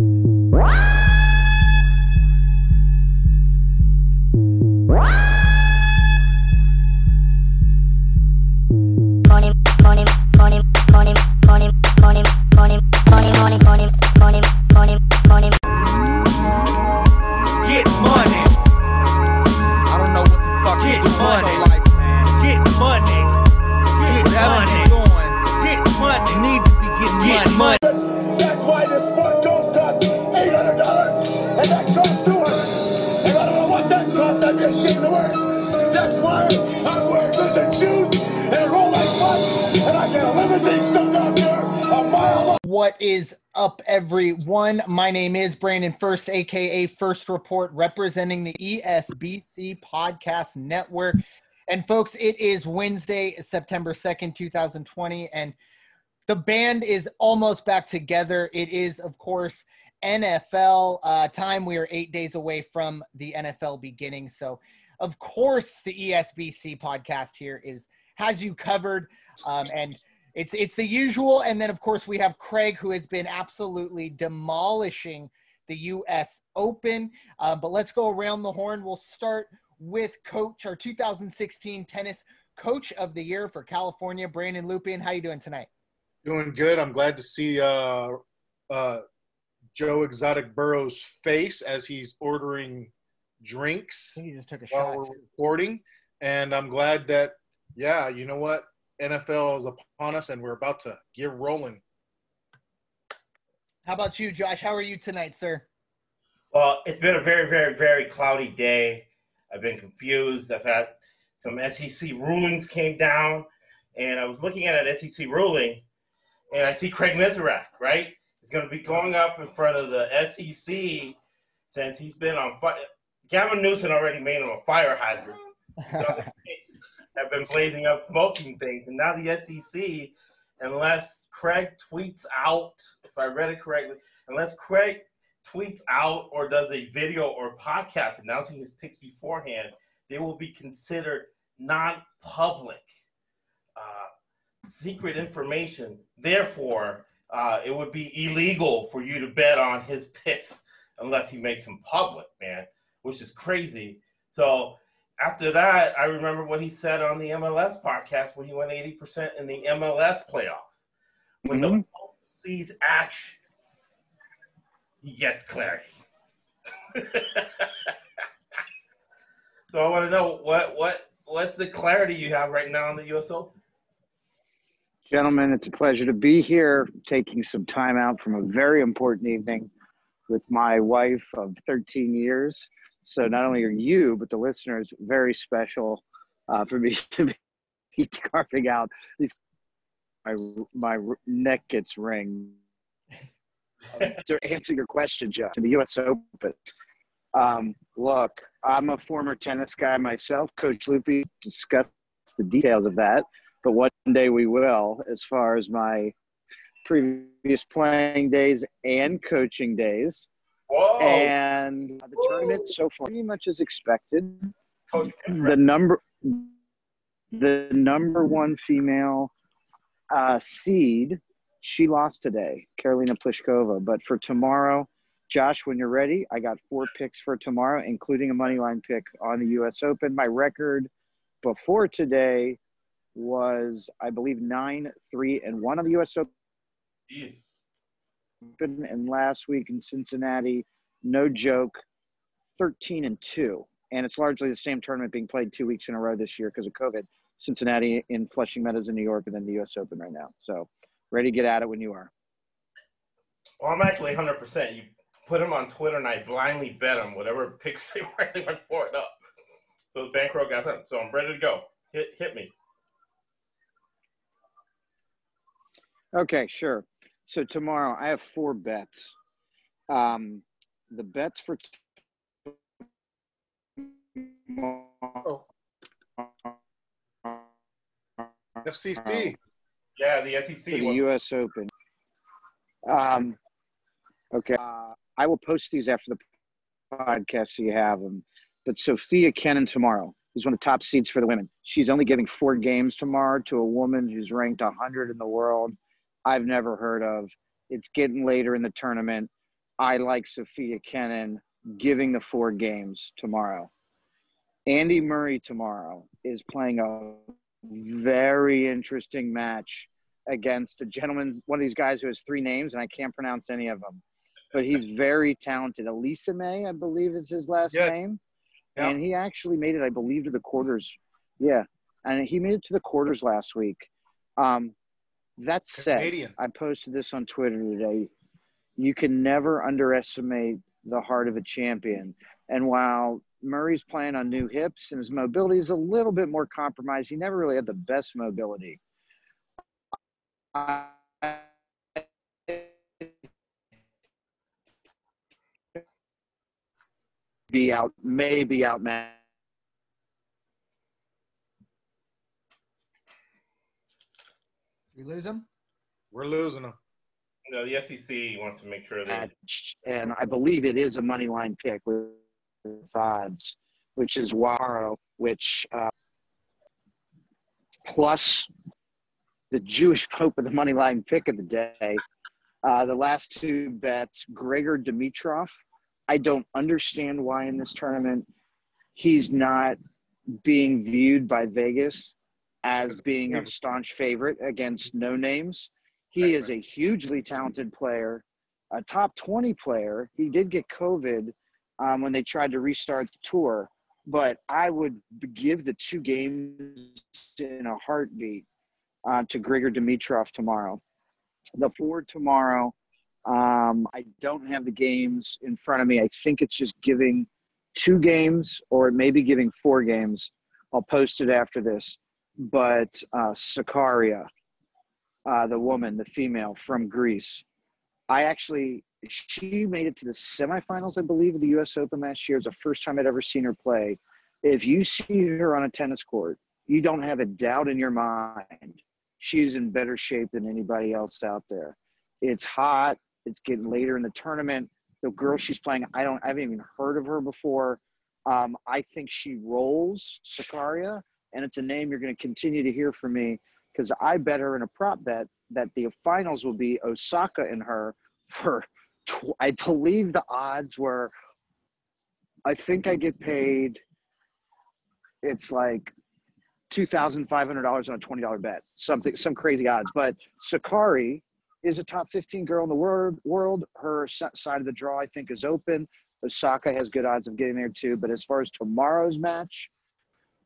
Wow! Is Brandon First, aka First Report, representing the ESBC Podcast Network. And, folks, it is Wednesday, September 2nd, 2020, and the band is almost back together. It is, of course, NFL uh, time. We are eight days away from the NFL beginning. So, of course, the ESBC podcast here is has you covered. Um, and it's it's the usual. And then, of course, we have Craig, who has been absolutely demolishing the U.S. Open. Uh, but let's go around the horn. We'll start with Coach, our 2016 Tennis Coach of the Year for California, Brandon Lupin. How you doing tonight? Doing good. I'm glad to see uh, uh, Joe Exotic Burrow's face as he's ordering drinks you just took a while shot. we're recording. And I'm glad that, yeah, you know what? NFL is upon us and we're about to get rolling. How about you, Josh? How are you tonight, sir? Well, it's been a very, very, very cloudy day. I've been confused. I've had some SEC rulings came down, and I was looking at an SEC ruling, and I see Craig Mithrak, right? He's going to be going up in front of the SEC since he's been on fire. Gavin Newsom already made him a fire hazard. have been blazing up smoking things, and now the SEC, unless Craig tweets out, if I read it correctly, unless Craig tweets out or does a video or podcast announcing his picks beforehand, they will be considered non-public, uh, secret information. Therefore, uh, it would be illegal for you to bet on his picks unless he makes them public, man, which is crazy. So after that, I remember what he said on the MLS podcast when he went 80% in the MLS playoffs. When the Pope sees action, he gets clarity. so I want to know what what what's the clarity you have right now in the U.S. Open? Gentlemen, it's a pleasure to be here, taking some time out from a very important evening with my wife of 13 years. So, not only are you, but the listeners very special uh, for me to be carving out these. My, my neck gets ringed. to answer your question, Jeff, in the U.S. Open. Um, look, I'm a former tennis guy myself. Coach Loopy discussed the details of that but one day we will as far as my previous playing days and coaching days Whoa, and the tournament so far pretty much as expected Coach the number the number one female uh, seed she lost today karolina pliskova but for tomorrow josh when you're ready i got four picks for tomorrow including a money line pick on the us open my record before today was I believe nine, three, and one on the U.S. Jeez. Open, and last week in Cincinnati, no joke, thirteen and two, and it's largely the same tournament being played two weeks in a row this year because of COVID. Cincinnati in Flushing Meadows in New York, and then the U.S. Open right now. So, ready to get at it when you are. Well, I'm actually 100%. You put him on Twitter, and I blindly bet him whatever picks they were. They went for it up. So the bankroll got him. So I'm ready to go. Hit hit me. Okay, sure. So tomorrow I have four bets. Um, the bets for tomorrow FCC. Yeah, the SEC. for the was- U.S. Open. Um, okay, uh, I will post these after the podcast so you have them. But Sofia Kenin tomorrow, who's one of the top seeds for the women, she's only giving four games tomorrow to a woman who's ranked 100 in the world. I've never heard of. It's getting later in the tournament. I like Sofia Kenin giving the four games tomorrow. Andy Murray tomorrow is playing a very interesting match against a gentleman, one of these guys who has three names, and I can't pronounce any of them. But he's very talented. Aliassime, I believe, is his last Yeah. name. Yeah. And he actually made it, I believe, to the quarters. Yeah. And he made it to the quarters last week. Um, that said, Canadian. I posted this on Twitter today. You can never underestimate the heart of a champion. And while Murray's playing on new hips and his mobility is a little bit more compromised, he never really had the best mobility. I be out, may be out, man. We lose him. We're losing them. You know, the SEC wants to make sure that and I believe it is a money line pick with, with odds, which is Waro, which uh, plus the Jewish Pope of the money line pick of the day. Uh, the last two bets, Grigor Dimitrov. I don't understand why in this tournament he's not being viewed by Vegas as being a staunch favorite against no names. He is a hugely talented player, a top 20 player. He did get COVID um, when they tried to restart the tour, but I would give the two games in a heartbeat uh, to Grigor Dimitrov tomorrow. The four tomorrow, um, I don't have the games in front of me. I think it's just giving two games or it may be giving four games. I'll post it after this. But uh, Sakaria, uh, the woman, the female from Greece, I actually, she made it to the semifinals, I believe, of the U.S. Open last year. It's the first time I'd ever seen her play. If you see her on a tennis court, you don't have a doubt in your mind she's in better shape than anybody else out there. It's hot. It's getting later in the tournament. The girl she's playing, I don't, I haven't even heard of her before. Um, I think she rolls Sakaria, and it's a name you're going to continue to hear from me because I bet her in a prop bet that the finals will be Osaka and her for, tw- I believe the odds were, I think I get paid, it's like two thousand five hundred dollars on a twenty dollar bet, something some crazy odds. But Sakkari is a top fifteen girl in the world. World, her side of the draw I think is open. Osaka has good odds of getting there too. But as far as tomorrow's match,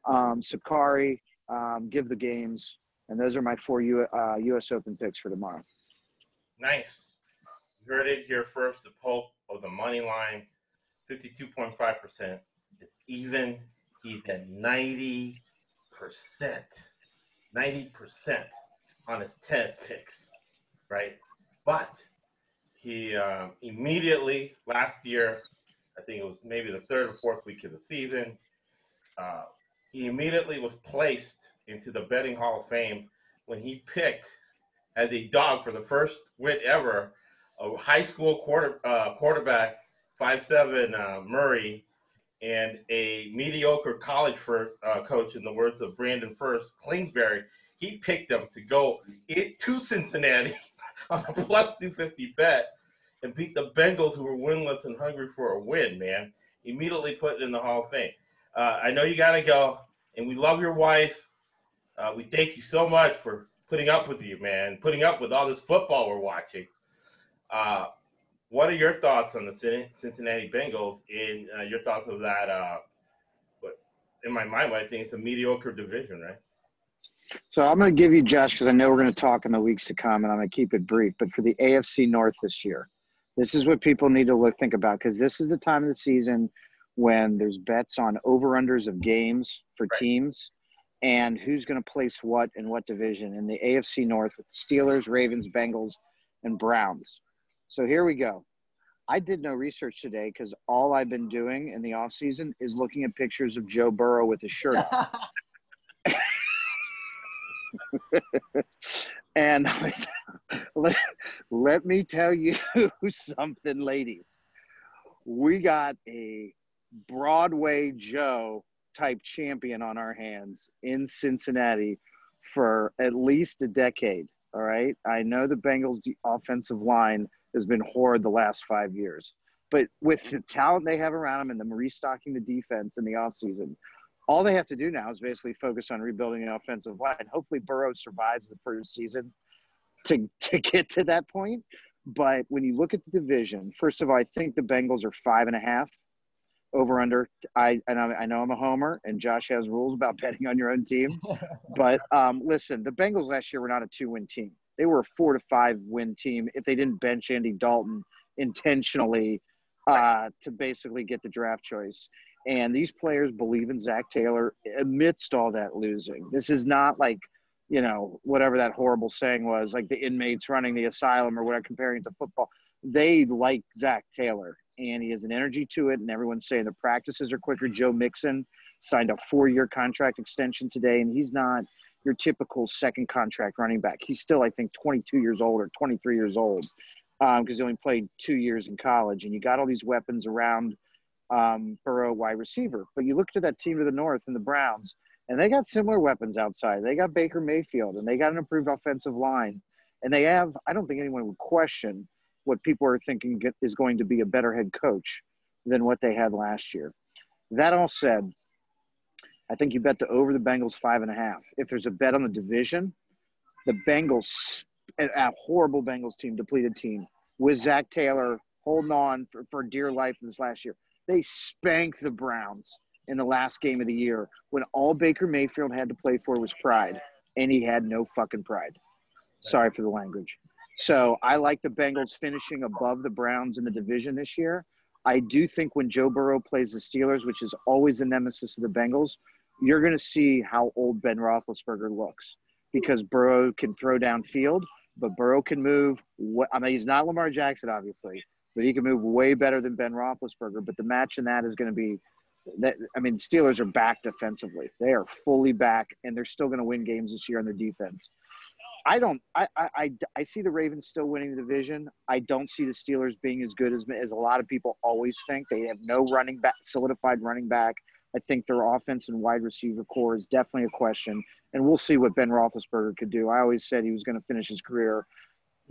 um, Sakkari, um, give the games, and those are my four U, uh, U.S. Open picks for tomorrow. Nice. Heard it here first. The Pope of the money line, 52.5%. It's even. He's at 90%. 90% on his 10th picks, right? But he um, immediately, last year, I think it was maybe the third or fourth week of the season, uh, he immediately was placed into the betting Hall of Fame when he picked as a dog for the first win ever, a high school quarter uh, quarterback, five seven uh, Murray, and a mediocre college for uh, coach, in the words of Brandon First Clingsbury, He picked them to go to Cincinnati on a plus two fifty bet and beat the Bengals, who were winless and hungry for a win. Man, immediately put in the Hall of Fame. Uh, I know you got to go, and we love your wife. Uh, we thank you so much for putting up with you, man, putting up with all this football we're watching. Uh, what are your thoughts on the Cincinnati Bengals and uh, your thoughts of that? Uh, what, in my mind, what I think it's a mediocre division, right? So I'm going to give you Josh because I know we're going to talk in the weeks to come, and I'm going to keep it brief. But for the AFC North this year, this is what people need to look think about because this is the time of the season when there's bets on over/unders of games for Right. teams, and who's going to place what in what division in the AFC North with the Steelers, Ravens, Bengals, and Browns. So here we go. I did no research today because all I've been doing in the offseason is looking at pictures of Joe Burrow with his shirt off. And let, let me tell you something, ladies. We got a Broadway Joe type champion on our hands in Cincinnati for at least a decade. All right. I know the Bengals offensive line has been horrid the last five years. But with the talent they have around them and them restocking the defense in the offseason, all they have to do now is basically focus on rebuilding an offensive line. Hopefully, Burrow survives the first season to, to get to that point. But when you look at the division, first of all, I think the Bengals are five and a half over under. I and I, I know I'm a homer, and Josh has rules about betting on your own team. but um, listen, the Bengals last year were not a two win team. They were a four to five win team if they didn't bench Andy Dalton intentionally uh, to basically get the draft choice. And these players believe in Zac Taylor amidst all that losing. This is not like, you know, whatever that horrible saying was, like the inmates running the asylum or whatever, comparing to football. They like Zac Taylor, and he has an energy to it. And everyone's saying the practices are quicker. Joe Mixon signed a four year contract extension today, and he's not your typical second contract running back. He's still, I think, 22 years old or 23 years old because um, he only played two years in college. And you got all these weapons around um, Burrow wide receiver. But you look to that team to the north and the Browns, and they got similar weapons outside. They got Baker Mayfield, and they got an improved offensive line. And they have, I don't think anyone would question what people are thinking is going to be a better head coach than what they had last year. That all said, I think you bet the over the Bengals five and a half. If there's a bet on the division, the Bengals, a horrible Bengals team, depleted team, with Zac Taylor holding on for, for dear life this last year. They spanked the Browns in the last game of the year when all Baker Mayfield had to play for was pride, and he had no fucking pride. Sorry for the language. So I like the Bengals finishing above the Browns in the division this year. I do think when Joe Burrow plays the Steelers, which is always a nemesis of the Bengals, you're going to see how old Ben Roethlisberger looks because Burrow can throw downfield, but Burrow can move. I mean, he's not Lamar Jackson, obviously, but he can move way better than Ben Roethlisberger. But the match in that is going to be that. I mean, Steelers are back defensively; they are fully back, and they're still going to win games this year on their defense. I don't. I, I, I see the Ravens still winning the division. I don't see the Steelers being as good as as a lot of people always think. They have no running back, solidified running back. I think their offense and wide receiver corps is definitely a question, and we'll see what Ben Roethlisberger could do. I always said he was going to finish his career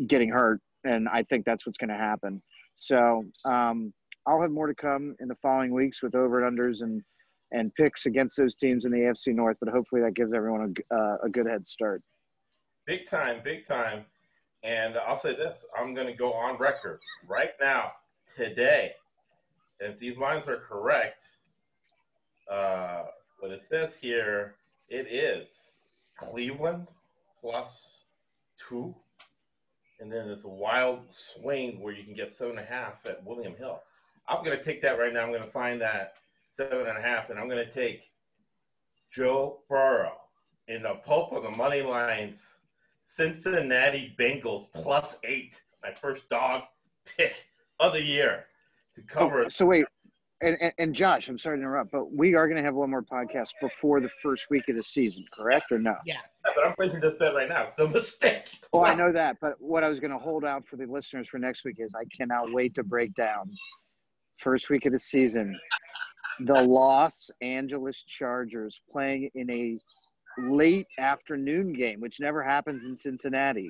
getting hurt, and I think that's what's going to happen. So um, I'll have more to come in the following weeks with over and unders and and picks against those teams in the AFC North. But hopefully that gives everyone a, uh, a good head start. Big time, big time. And I'll say this: I'm going to go on record right now, today. If these lines are correct, uh, what it says here, it is Cleveland plus two and then it's a wild swing where you can get seven and a half at William Hill. I'm going to take that right now. I'm going to find that seven and a half, and I'm going to take Joe Burrow in the pulp of the money lines. Cincinnati Bengals plus eight, my first dog pick of the year to cover. Oh, so wait, and, and, and, Josh, I'm sorry to interrupt, but we are going to have one more podcast before the first week of the season, correct or no? Yeah. yeah but I'm placing this bet right now. It's a mistake. Well, I know that, but what I was going to hold out for the listeners for next week is I cannot wait to break down first week of the season the Los Angeles Chargers playing in a late afternoon game, which never happens in Cincinnati.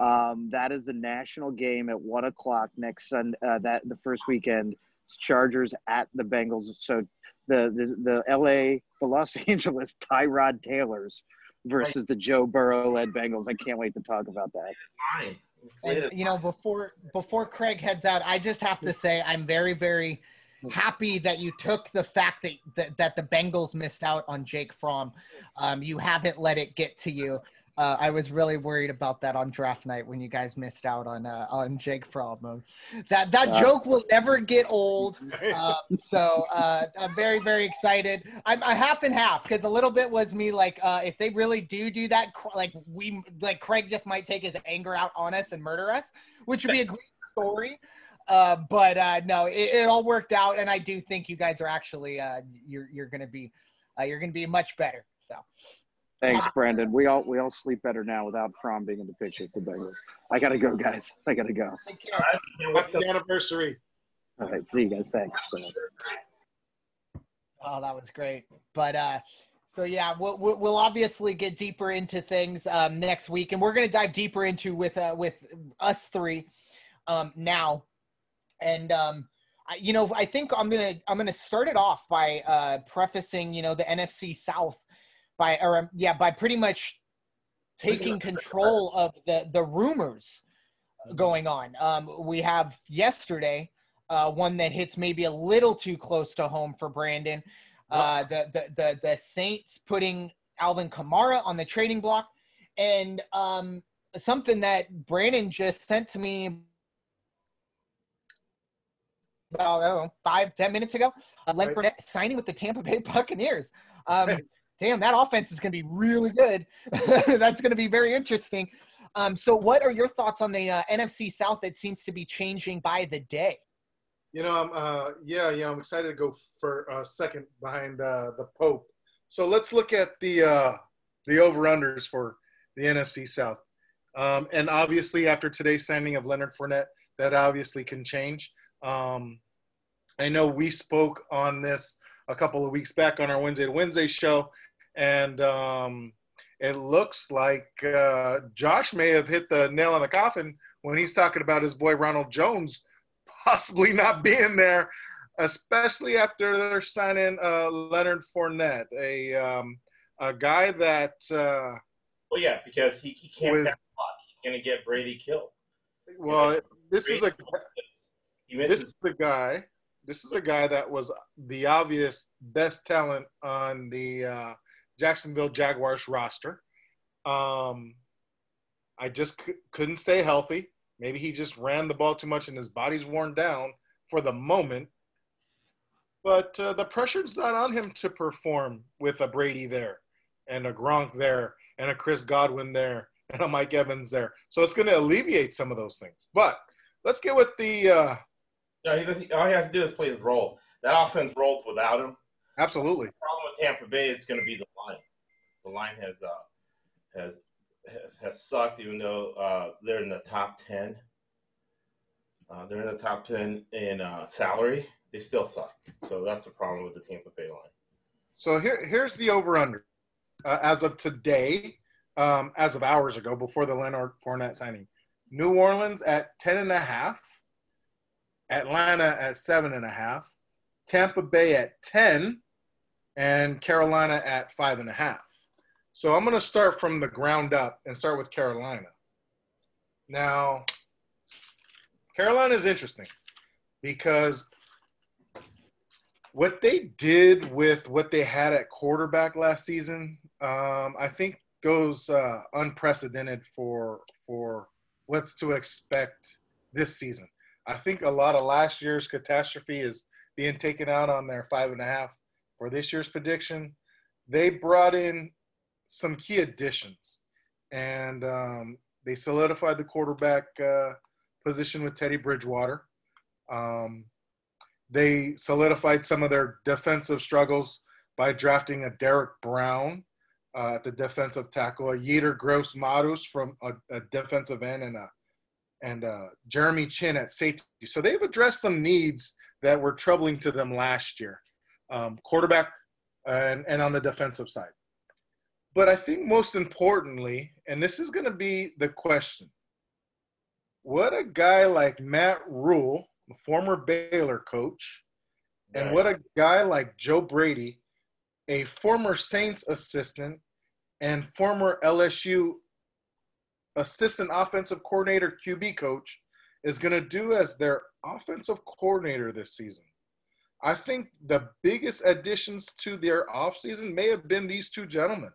Um, that is the national game at one o'clock next Sunday. Uh, that the first weekend Chargers at the Bengals. So the the, the LA, the Los Angeles Tyrod Taylors versus right. the Joe Burrow led Bengals. I can't wait to talk about that. Fine. And, you know, before before Craig heads out, I just have to say I'm very very happy that you took the fact that that, that the Bengals missed out on Jake Fromm. Um, you haven't let it get to you. Uh, I was really worried about that on draft night when you guys missed out on uh, on Jake Fromm. That that uh, joke will never get old. Uh, so uh, I'm very very excited. I'm a half and half because a little bit was me like uh, if they really do do that, like we like Craig just might take his anger out on us and murder us, which would be a great story. but no, it, it, all worked out, and I do think you guys are actually you're you're gonna be you're gonna be much better. So. Thanks, Brandon. We all we all sleep better now without Fromm being in the picture for Bengals. I gotta go, guys. I gotta go. Thank you. Happy anniversary. All right, see you guys. Thanks. Oh, that was great. But uh, so yeah, we'll we'll obviously get deeper into things um, next week, and we're gonna dive deeper into with uh, with us three. um, now, and um, I, you know, I think I'm gonna I'm gonna start it off by uh, prefacing, you know, the NFC South by or um, yeah by pretty much taking control of the the rumors going on. Um, we have yesterday uh, one that hits maybe a little too close to home for Brandon. Uh, the, the the the Saints putting Alvin Kamara on the trading block, and um, something that Brandon just sent to me about know, five ten minutes ago. Uh, Leonard Fournette signing with the Tampa Bay Buccaneers. Um, damn, that offense is going to be really good. That's going to be very interesting. Um, so, what are your thoughts on the uh, NFC South that seems to be changing by the day? You know, I'm uh, yeah, yeah, I'm excited to go for a second behind uh, the Pope. So let's look at the uh, the over unders for the NFC South. Um, and obviously, after today's signing of Leonard Fournette, that obviously can change. Um, I know we spoke on this a couple of weeks back on our Wednesday to Wednesday show, and um, it looks like uh, Josh may have hit the nail on the coffin when he's talking about his boy Ronald Jones possibly not being there, especially after they're signing uh, Leonard Fournette, a um, a guy that uh, Well, yeah, because he, he can't With- pass. He's going to get Brady killed. well, this is a this is the guy. This is a guy that was the obvious best talent on the uh, Jacksonville Jaguars roster. Um, I just c- couldn't stay healthy. Maybe he just ran the ball too much and his body's worn down for the moment. But uh, the pressure's not on him to perform with a Brady there, and a Gronk there, and a Chris Godwin there, and a Mike Evans there. So it's going to alleviate some of those things. But let's get with the uh, No, he doesn't, all he has to do is play his role. That offense rolls without him. absolutely. The problem with Tampa Bay is going to be the line. The line has uh, has, has has sucked, even though uh, they're in the top ten. Uh, they're in the top ten in uh, salary. They still suck. So that's the problem with the Tampa Bay line. So here, here's the over under uh, as of today, um, as of hours ago, before the Leonard Fournette signing. New Orleans at 10 and a half, Atlanta at seven and a half, Tampa Bay at 10, and Carolina at five and a half. So I'm going to start from the ground up and start with Carolina. Now, Carolina is interesting because what they did with what they had at quarterback last season, um, I think goes uh, unprecedented for for what's to expect this season. I think a lot of last year's catastrophe is being taken out on their five and a half for this year's prediction. They brought in some key additions, and um, they solidified the quarterback uh, position with Teddy Bridgewater. Um, they solidified some of their defensive struggles by drafting a Derrick Brown uh, at the defensive tackle, a Yetur Gross-Matos from a, a defensive end, and a and uh, Jeremy Chinn at safety. So they've addressed some needs that were troubling to them last year, um, quarterback and, and on the defensive side. But I think most importantly, and this is going to be the question, what a guy like Matt Rhule, the former Baylor coach, and what a guy like Joe Brady, a former Saints assistant and former LSU assistant offensive coordinator QB coach, is going to do as their offensive coordinator this season. I think the biggest additions to their offseason may have been these two gentlemen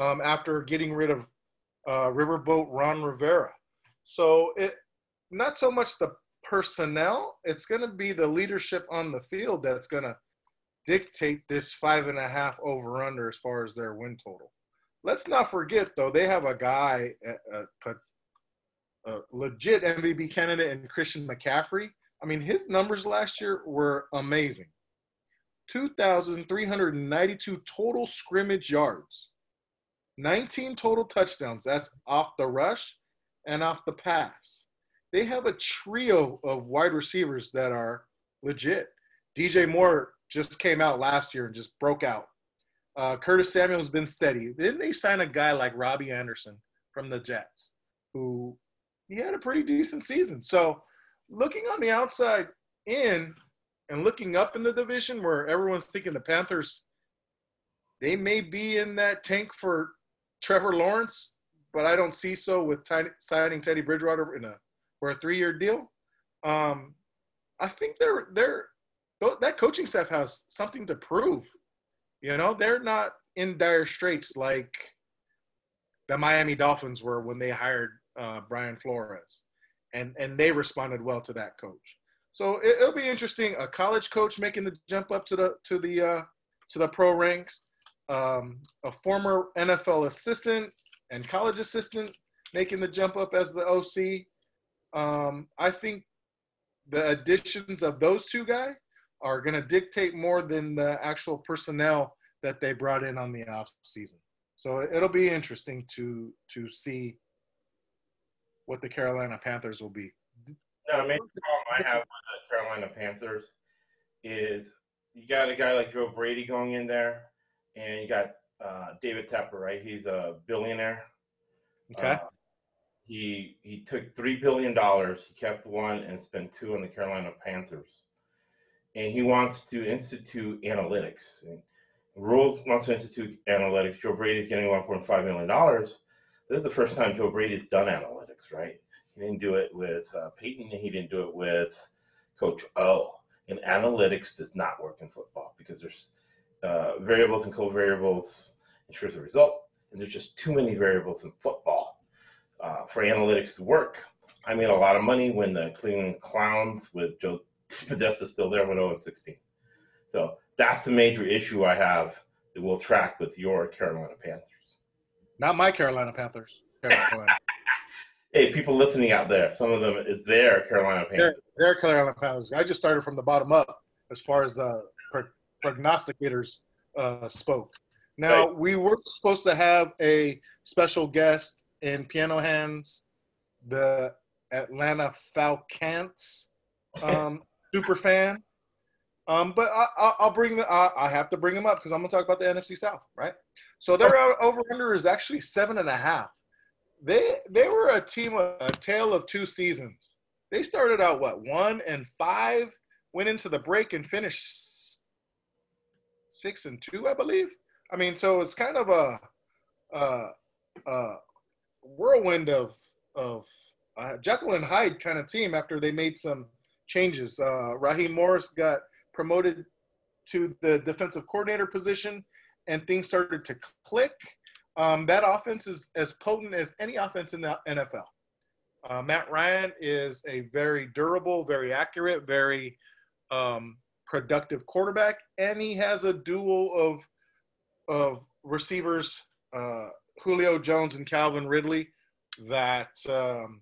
um, after getting rid of uh, Riverboat Ron Rivera. So it not so much the personnel, it's going to be the leadership on the field that's going to dictate this five and a half over under as far as their win total. Let's not forget though, they have a guy, a, a, a legit MVP candidate in Christian McCaffrey. I mean, his numbers last year were amazing. 2,392 total scrimmage yards, 19 total touchdowns. That's off the rush and off the pass. They have a trio of wide receivers that are legit. DJ Moore just came out last year and just broke out. Uh, Curtis Samuel has been steady. Then they sign a guy like Robby Anderson from the Jets, who he had a pretty decent season. So looking on the outside in and looking up in the division where everyone's thinking the Panthers, they may be in that tank for Trevor Lawrence, but I don't see so with ty- signing Teddy Bridgewater in a for a three year deal. Um, I think they're they're that coaching staff has something to prove. You know, they're not in dire straits like the Miami Dolphins were when they hired uh, Brian Flores, and and they responded well to that coach. So it, it'll be interesting. A college coach making the jump up to the to the uh, to the pro ranks. Um, a former NFL assistant and college assistant making the jump up as the OC. Um, I think the additions of those two guys are going to dictate more than the actual personnel that they brought in on the off season. So it'll be interesting to to see what the Carolina Panthers will be. No, the main problem I have with the Carolina Panthers is you got a guy like Joe Brady going in there, and you got uh, David Tepper, right? He's a billionaire. Okay. Uh, he he took three billion dollars. He kept one and spent two on the Carolina Panthers, and he wants to institute analytics. And Rules wants to institute analytics. Joe Brady's getting one point five million dollars. This is the first time Joe Brady's done analytics, right? He didn't do it with uh, Peyton. He didn't do it with Coach O. And analytics does not work in football because there's uh, variables and covariables ensures the result, and there's just too many variables in football uh, for analytics to work. I made a lot of money when the Cleveland Clowns with Joe Podesta still there went 0 and 16. So that's the major issue I have that we'll track with your Carolina Panthers. Not my Carolina Panthers. Carolina. Hey, people listening out there, some of them is their Carolina Panthers. they're Carolina Panthers. I just started from the bottom up as far as the pro- prognosticators uh, spoke. Now Right. we were supposed to have a special guest in Piano Hands, the Atlanta Falcons um, super fan. Um, but I, I, I'll bring the, I, I have to bring them up because I'm gonna talk about the NFC South, right? So their over under is actually seven and a half. They they were a team, a tale of two seasons. They started out what one and five, went into the break and finished six and two, I believe. I mean, so it's kind of a, a, a whirlwind of of uh, Jekyll and Hyde kind of team after they made some changes. Uh, Raheem Morris got promoted to the defensive coordinator position, and things started to click. Um, that offense is as potent as any offense in the NFL. Uh, Matt Ryan is a very durable, very accurate, very um, productive quarterback, and he has a duo of of receivers, uh, Julio Jones and Calvin Ridley, that um,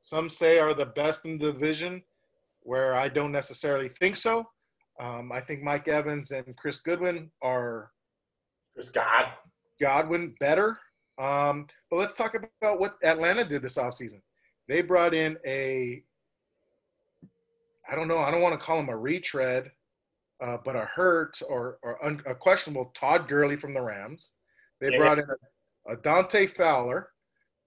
some say are the best in the division, where I don't necessarily think so. Um, I think Mike Evans and Chris Goodwin are There's God. Godwin better. Um, but let's talk about what Atlanta did this offseason. They brought in a, I don't know, I don't want to call him a retread, uh, but a hurt or, or un, a questionable Todd Gurley from the Rams. They Yeah. brought in a, a Dante Fowler.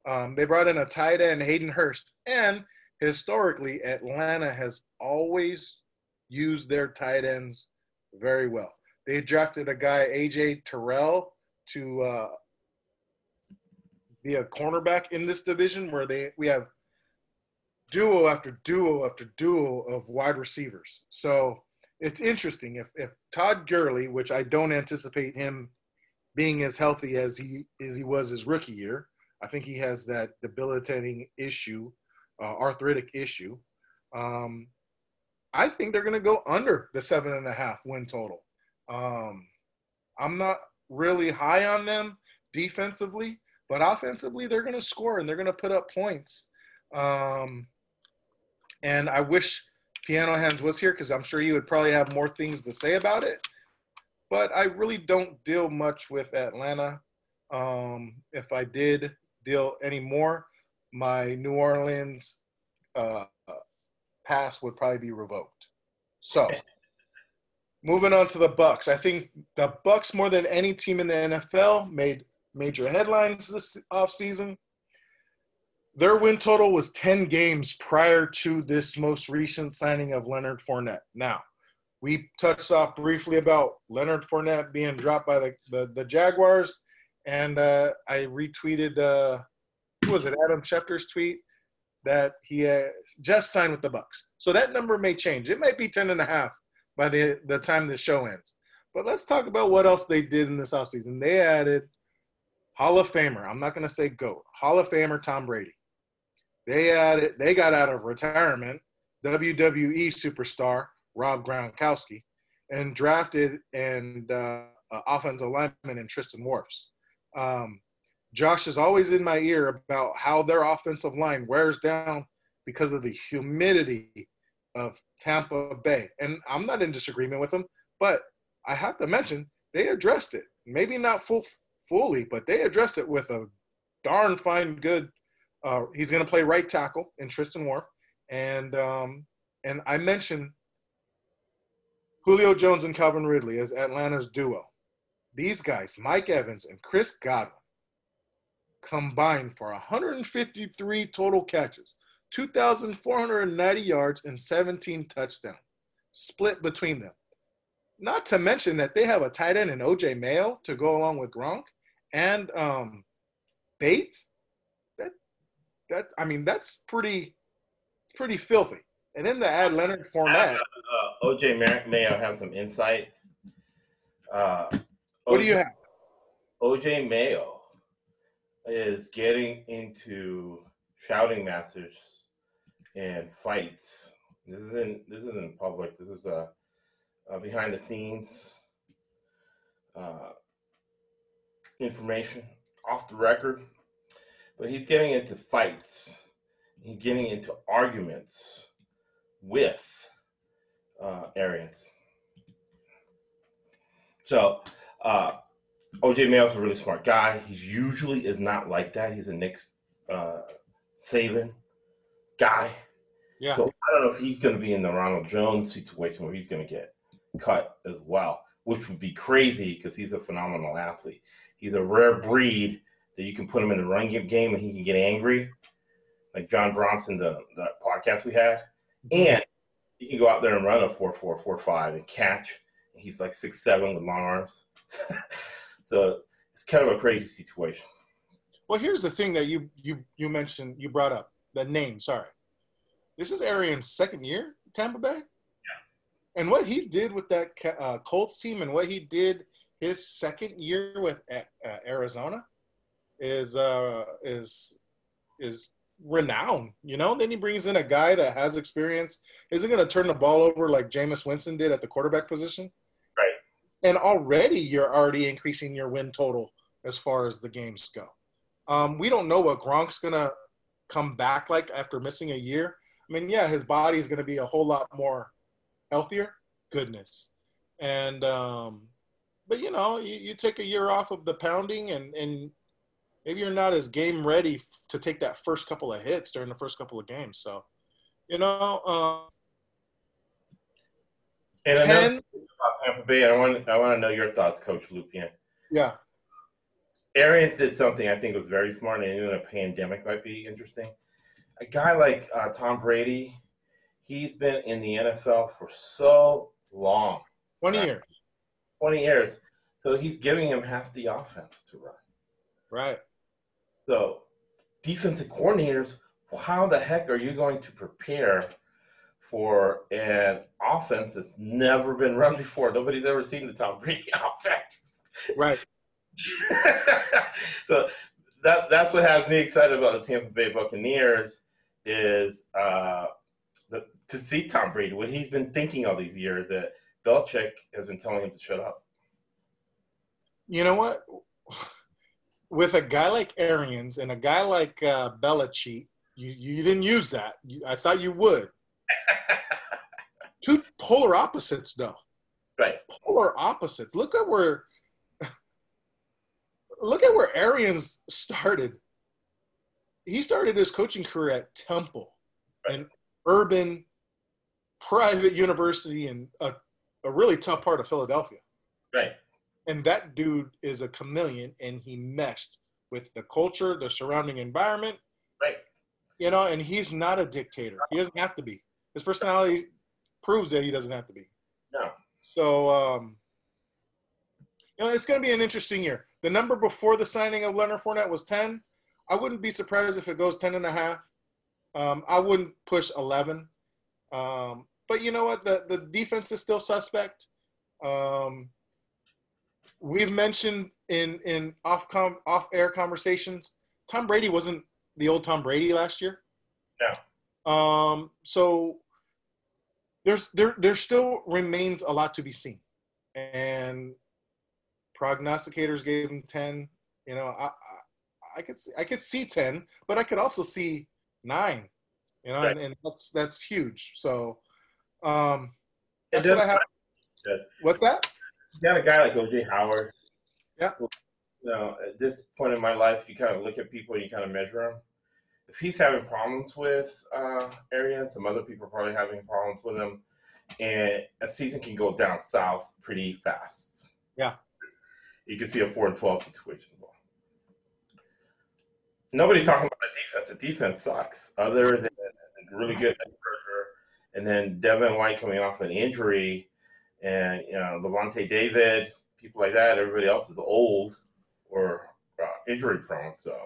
Um, they brought in a tight end, Hayden Hurst. And historically, Atlanta has always used their tight ends very well. They drafted a guy, AJ Terrell, to uh, be a cornerback in this division where they we have duo after duo after duo of wide receivers. So it's interesting if if Todd Gurley, which I don't anticipate him being as healthy as he as he was his rookie year, I think he has that debilitating issue, uh, arthritic issue. Um, I think they're going to go under the seven and a half win total. Um, I'm not really high on them defensively, but offensively they're going to score and they're going to put up points. Um, and I wish Piano Hands was here because I'm sure you would probably have more things to say about it. But I really don't deal much with Atlanta. Um, if I did deal any more, my New Orleans uh, pass would probably be revoked. So, moving on to the Bucks. I think the Bucks more than any team in the NFL made major headlines this offseason. their win total was 10 games prior to this most recent signing of Leonard Fournette. Now, we touched off briefly about Leonard Fournette being dropped by the, the, the Jaguars, and uh, I retweeted, uh, was it, Adam Schefter's tweet that he uh, just signed with the Bucks. So that number may change. It might be 10 and a half by the, the time the show ends. But let's talk about what else they did in this offseason. They added Hall of Famer. I'm not going to say GOAT. Hall of Famer Tom Brady. They added. They got out of retirement WWE superstar Rob Gronkowski and drafted and uh, offensive lineman in Tristan Wirfs. Um, Josh is always in my ear about how their offensive line wears down because of the humidity of Tampa Bay. And I'm not in disagreement with them, but I have to mention they addressed it. Maybe not full fully, but they addressed it with a darn fine good. Uh, he's going to play right tackle in Tristan Wirf, and um, and I mentioned Julio Jones and Calvin Ridley as Atlanta's duo. These guys, Mike Evans and Chris Godwin, combined for 153 total catches, 2,490 yards, and 17 touchdowns, split between them. Not to mention that they have a tight end in OJ Mayo to go along with Gronk and um, Bates. That that I mean that's pretty pretty filthy. And then to add Leonard Fournette. Uh, OJ Mayo has some insight. Uh, What do you have? OJ Mayo is getting into shouting matches and fights. This isn't this isn't public. This is uh, uh behind the scenes uh, information off the record. But he's getting into fights. He's getting into arguments with uh, Arians. So uh, OJ Mayo's a really smart guy. He's usually is not like that. He's a Nick uh, Saban guy. Yeah. So I don't know if he's going to be in the Ronald Jones situation where he's going to get cut as well, which would be crazy because he's a phenomenal athlete. He's a rare breed that you can put him in the run game game and he can get angry, like John Bronson, the, the podcast we had, and he can go out there and run a four four four five and catch. And he's like six seven with long arms. so it's kind of a crazy situation. Well, here's the thing that you you you mentioned you brought up the name. Sorry, this is Arian's second year Tampa Bay. Yeah. And what he did with that uh, Colts team and what he did his second year with uh, uh, Arizona is uh, is is renowned. You know. Then he brings in a guy that has experience. Isn't going to turn the ball over like Jameis Winston did at the quarterback position and already you're already increasing your win total as far as the games go. Um, we don't know what Gronk's gonna come back like after missing a year. I mean, yeah, his body is gonna be a whole lot more healthier. Goodness, and um, but you know, you, you take a year off of the pounding, and and maybe you're not as game ready to take that first couple of hits during the first couple of games. So, you know, um, and 10, Bay, I want I want to know your thoughts, Coach Lupien. yeah, Arians did something I think was very smart, and even a pandemic might be interesting. A guy like uh, Tom Brady, he's been in the NFL for so long, twenty years, 20 years. So he's giving him half the offense to run. right? So defensive coordinators, how the heck are you going to prepare for an offense that's never been run before? Nobody's ever seen the Tom Brady offense. Right. so that that's what has me excited about the Tampa Bay Buccaneers is uh, the, to see Tom Brady what he's been thinking all these years that Belichick has been telling him to shut up. you know what? With a guy like Arians and a guy like uh, Belichick, you, you didn't use that. You, I thought you would. Two polar opposites, though. Right. Polar opposites. Look at where. Look at where Arians started. He started his coaching career at Temple, an urban, private university in a, a really tough part of Philadelphia Right. and that dude is a chameleon and he meshed with the culture the surrounding environment Right. You know, and he's not a dictator. He doesn't have to be. His personality proves that he doesn't have to be. No. So, um, you know, it's going to be an interesting year. The number before the signing of Leonard Fournette was 10. I wouldn't be surprised if it goes 10 and a half. Um, I wouldn't push 11. Um, but you know what? The, the defense is still suspect. Um, we've mentioned in, in off, com, off air conversations, Tom Brady wasn't the old Tom Brady last year. No. Um, so there's there there still remains a lot to be seen, and prognosticators gave him ten. You know, I I, I could see, I could see ten, but I could also see nine. You know, Right. and, and that's that's huge. So, um, that's what I have. does. What's that? You got a guy like OJ Howard. Yeah. You know, at this point in my life, you kind of look at people and you kind of measure them. If he's having problems with uh, Arians, some other people are probably having problems with him, and a season can go down south pretty fast. Yeah. You can see a four and twelve situation. Nobody's talking about the defense. The defense sucks. Other than really good and then Devin White coming off an injury, and you know Lavonte David, people like that. Everybody else is old or uh, injury prone. So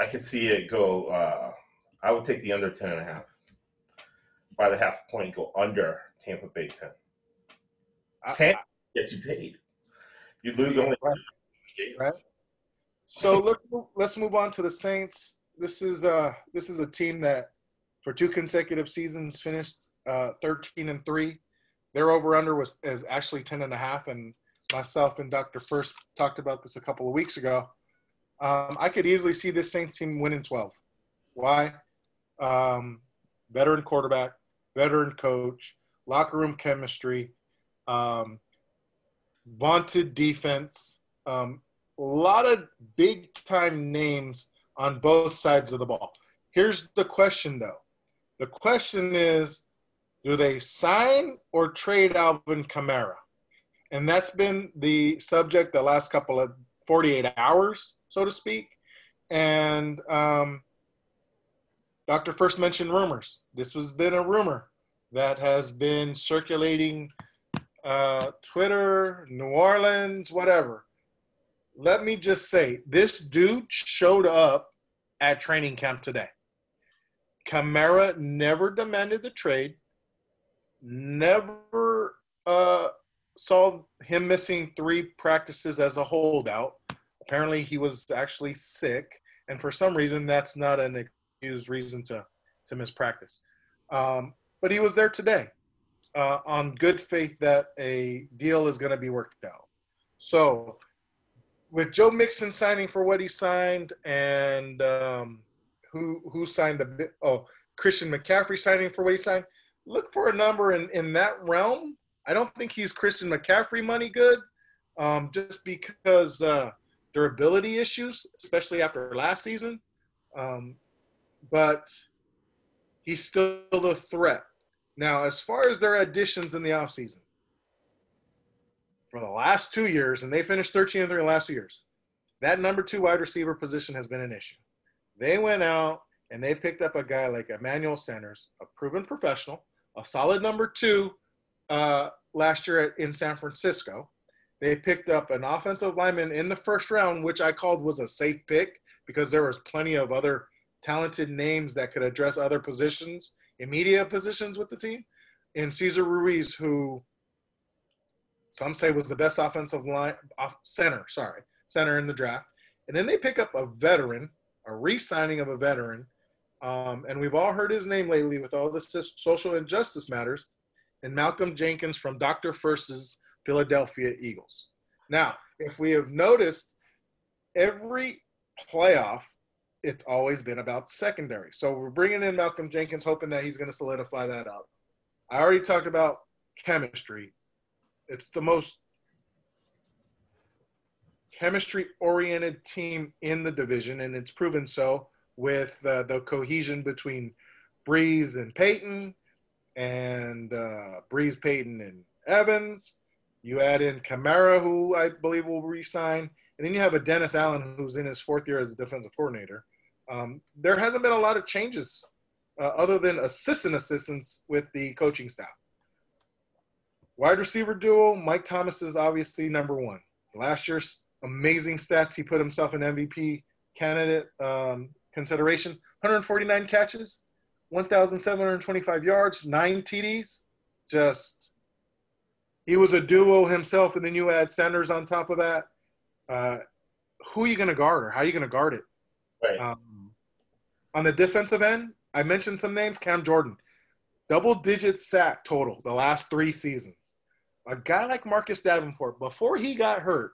I can see it go. Uh, I would take the under ten and a half. By the half point, go under Tampa Bay ten. I- Ten? Yes, you paid. You lose only Right. games. Right. So let's move- let's move on to the Saints. This is uh this is a team that for two consecutive seasons finished uh 13 and 3. Their over under was is actually 10 and a half and myself and Dr. First talked about this a couple of weeks ago. Um, I could easily see this Saints team winning 12. Why? Um, veteran quarterback, veteran coach, locker room chemistry, um, vaunted defense, um, a lot of big time names on both sides of the ball. Here's the question though. The question is do they sign or trade Alvin Kamara? And that's been the subject the last couple of 48 hours, so to speak. And um, Dr. First mentioned rumors. This has been a rumor that has been circulating uh, Twitter, New Orleans, whatever let me just say this dude showed up at training camp today. Kamara never demanded the trade, never uh, saw him missing three practices as a holdout. Apparently, he was actually sick, and for some reason, that's not an excuse reason to, to miss practice. Um, but he was there today uh, on good faith that a deal is going to be worked out. So, with Joe Mixon signing for what he signed, and um, who who signed the oh Christian McCaffrey signing for what he signed, look for a number in in that realm. I don't think he's Christian McCaffrey money good, um, just because uh, durability issues, especially after last season. Um, but he's still a threat. Now, as far as their additions in the offseason, for the last two years, and they finished 13 and 3 in the last two years. That number two wide receiver position has been an issue. They went out and they picked up a guy like Emmanuel Sanders, a proven professional, a solid number two uh, last year at, in San Francisco. They picked up an offensive lineman in the first round, which I called was a safe pick because there was plenty of other talented names that could address other positions, immediate positions with the team. And Cesar Ruiz, who some say was the best offensive line off center, sorry, center in the draft. And then they pick up a veteran, a re-signing of a veteran, um, and we've all heard his name lately with all the social injustice matters, and Malcolm Jenkins from Dr. First's Philadelphia Eagles. Now, if we have noticed, every playoff, it's always been about secondary. So we're bringing in Malcolm Jenkins, hoping that he's going to solidify that up. I already talked about chemistry it's the most chemistry oriented team in the division, and it's proven so with uh, the cohesion between Brees and Payton, and uh, Brees, Payton, and Evans. You add in Kamara, who I believe will resign, and then you have a Dennis Allen who's in his fourth year as a defensive coordinator. Um, there hasn't been a lot of changes uh, other than assistant assistants with the coaching staff. Wide receiver duo, Mike Thomas is obviously number one. Last year's amazing stats, he put himself in MVP candidate um, consideration 149 catches, 1,725 yards, nine TDs. Just, he was a duo himself, and then you add centers on top of that. Uh, who are you going to guard or how are you going to guard it? Right. Um, on the defensive end, I mentioned some names. Cam Jordan, double digit sack total the last three seasons. A guy like Marcus Davenport, before he got hurt,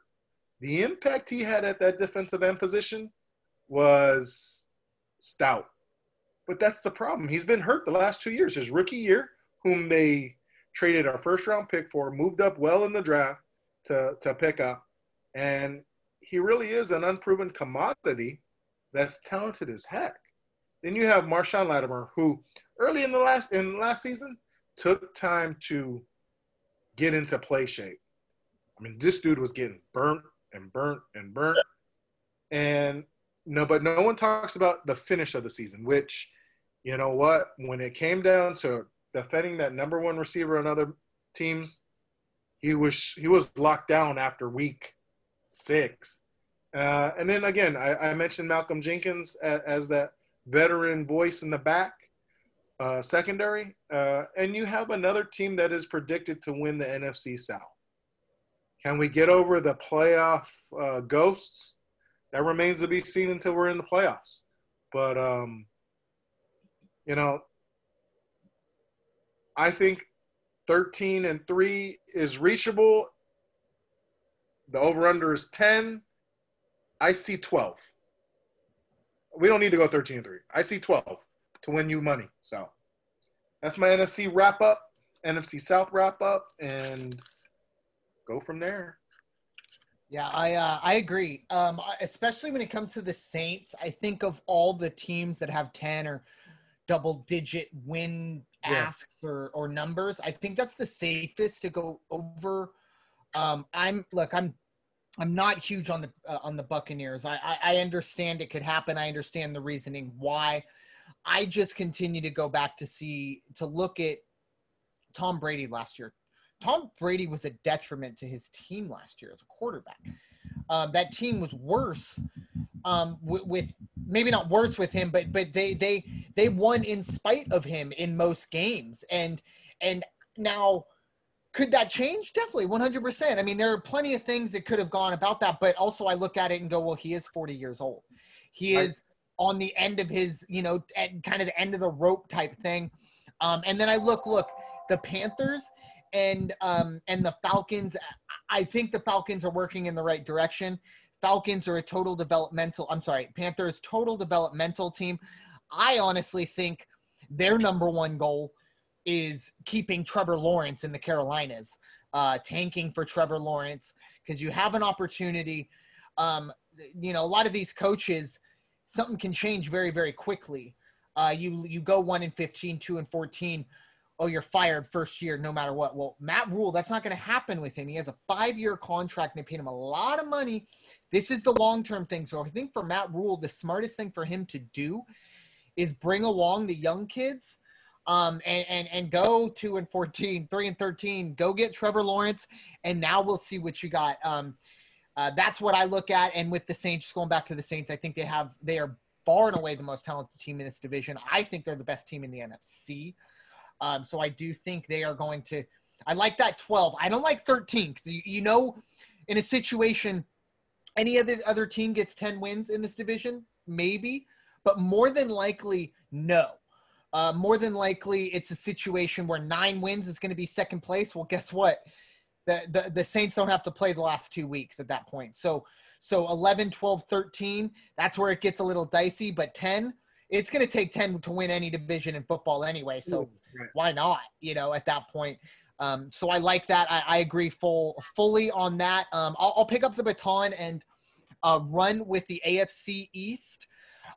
the impact he had at that defensive end position was stout. But that's the problem. He's been hurt the last two years. His rookie year, whom they traded our first round pick for, moved up well in the draft to, to pick up. And he really is an unproven commodity that's talented as heck. Then you have Marshon Lattimore, who early in the last in last season took time to get into play shape. I mean, this dude was getting burnt and burnt and burnt. And no, but no one talks about the finish of the season, which, you know what, when it came down to defending that number one receiver on other teams, he was he was locked down after week six. Uh, and then again, I, I mentioned Malcolm Jenkins as, as, that veteran voice in the back, uh, secondary. Uh, and you have another team that is predicted to win the NFC South. Can we get over the playoff uh, ghosts? That remains to be seen until we're in the playoffs. But, um, you know, I think 13 and 3 is reachable. The over under is 10. I see 12. We don't need to go 13 and 3. I see 12 to win you money. So that's my NFC wrap up, NFC South wrap up, and go from there. Yeah, I uh, I agree. Um, especially when it comes to the Saints, I think of all the teams that have ten or double digit win asks or or numbers. I think that's the safest to go over. Um, I'm look, I'm I'm not huge on the uh, on the Buccaneers. I, I I understand it could happen. I understand the reasoning why. I just continue to go back to see to look at Tom Brady last year. Tom Brady was a detriment to his team last year as a quarterback. Um, that team was worse um, with, with, maybe not worse with him, but but they they they won in spite of him in most games. And and now could that change? Definitely, 100%. I mean, there are plenty of things that could have gone about that, but also I look at it and go, well, he is 40 years old. He is on the end of his, you know, at kind of the end of the rope type thing. Um, and then I look, look, the Panthers and um, and the Falcons. I think the Falcons are working in the right direction. Falcons are a total developmental. I'm sorry, Panthers total developmental team. I honestly think their number one goal is keeping Trevor Lawrence in the Carolinas, uh, tanking for Trevor Lawrence because you have an opportunity. Um, you know, a lot of these coaches, something can change very, very quickly. Uh, you you go one and 15, two and 14. Oh, you're fired first year, no matter what. Well, Matt Rhule, that's not going to happen with him. He has a five year contract and they paid him a lot of money. This is the long term thing. So I think for Matt Rhule, the smartest thing for him to do is bring along the young kids um, and, and, and go two and 14, three and 13, go get Trevor Lawrence. And now we'll see what you got. Um, uh, that's what I look at. And with the Saints, just going back to the Saints, I think they have, they are far and away the most talented team in this division. I think they're the best team in the NFC. Um, so I do think they are going to, I like that 12. I don't like 13 because you, you know, in a situation, any other other team gets 10 wins in this division, maybe, but more than likely, no. Uh, more than likely, it's a situation where nine wins is going to be second place. Well, guess what? The, the, the Saints don't have to play the last two weeks at that point. So, so 11, 12, 13, that's where it gets a little dicey. But 10, it's going to take 10 to win any division in football anyway. So right. why not, you know, at that point? Um, so I like that. I, I agree full fully on that. Um, I'll, I'll pick up the baton and uh, run with the AFC East.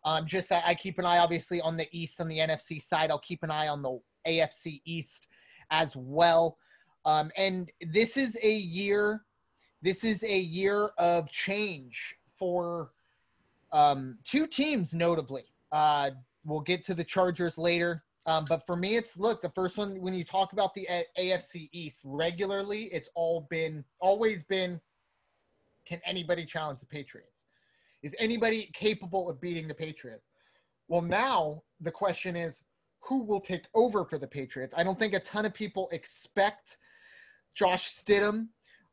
Um, just I, I keep an eye, obviously, on the East on the NFC side. I'll keep an eye on the AFC East as well. Um, and this is a year. This is a year of change for um, two teams notably. Uh, we'll get to the Chargers later. Um, but for me, it's look the first one when you talk about the AFC East regularly, it's all been always been. Can anybody challenge the Patriots? Is anybody capable of beating the Patriots? Well, now the question is, who will take over for the Patriots? I don't think a ton of people expect Josh Stidham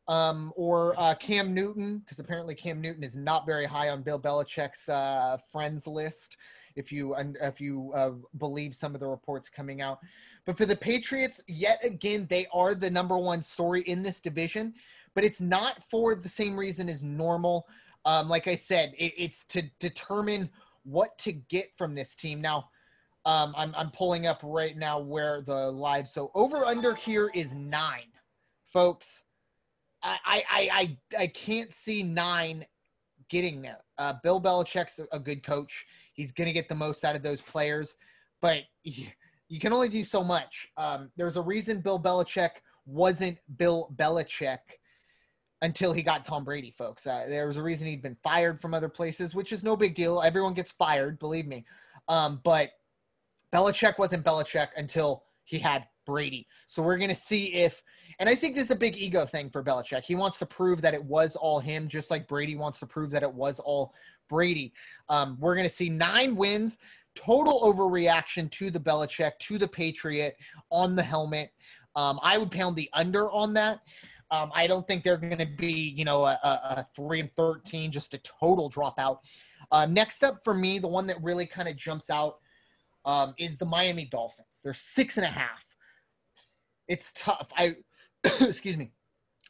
um, or uh, Cam Newton, because apparently Cam Newton is not very high on Bill Belichick's uh, friends list. If you if you uh, believe some of the reports coming out, but for the Patriots, yet again, they are the number one story in this division, but it's not for the same reason as normal. Um, like I said, it, it's to determine what to get from this team. Now, um, I'm I'm pulling up right now where the live. So over under here is nine, folks. I I I I, can't see nine getting there. Uh, Bill Belichick's a good coach. He's going to get the most out of those players, but you, you can only do so much. Um, there's a reason Bill Belichick wasn't Bill Belichick until he got Tom Brady, folks. Uh, there was a reason he'd been fired from other places, which is no big deal. Everyone gets fired, believe me. Um, but Belichick wasn't Belichick until he had Brady. So we're going to see if, and I think this is a big ego thing for Belichick. He wants to prove that it was all him, just like Brady wants to prove that it was all Brady. Um, we're going to see nine wins, total overreaction to the Belichick, to the Patriot on the helmet. Um, I would pound the under on that. Um, I don't think they're going to be, you know, a, a, three and thirteen, just a total dropout. Uh, next up for me, the one that really kind of jumps out um, is the Miami Dolphins. They're six and a half. It's tough. I excuse me.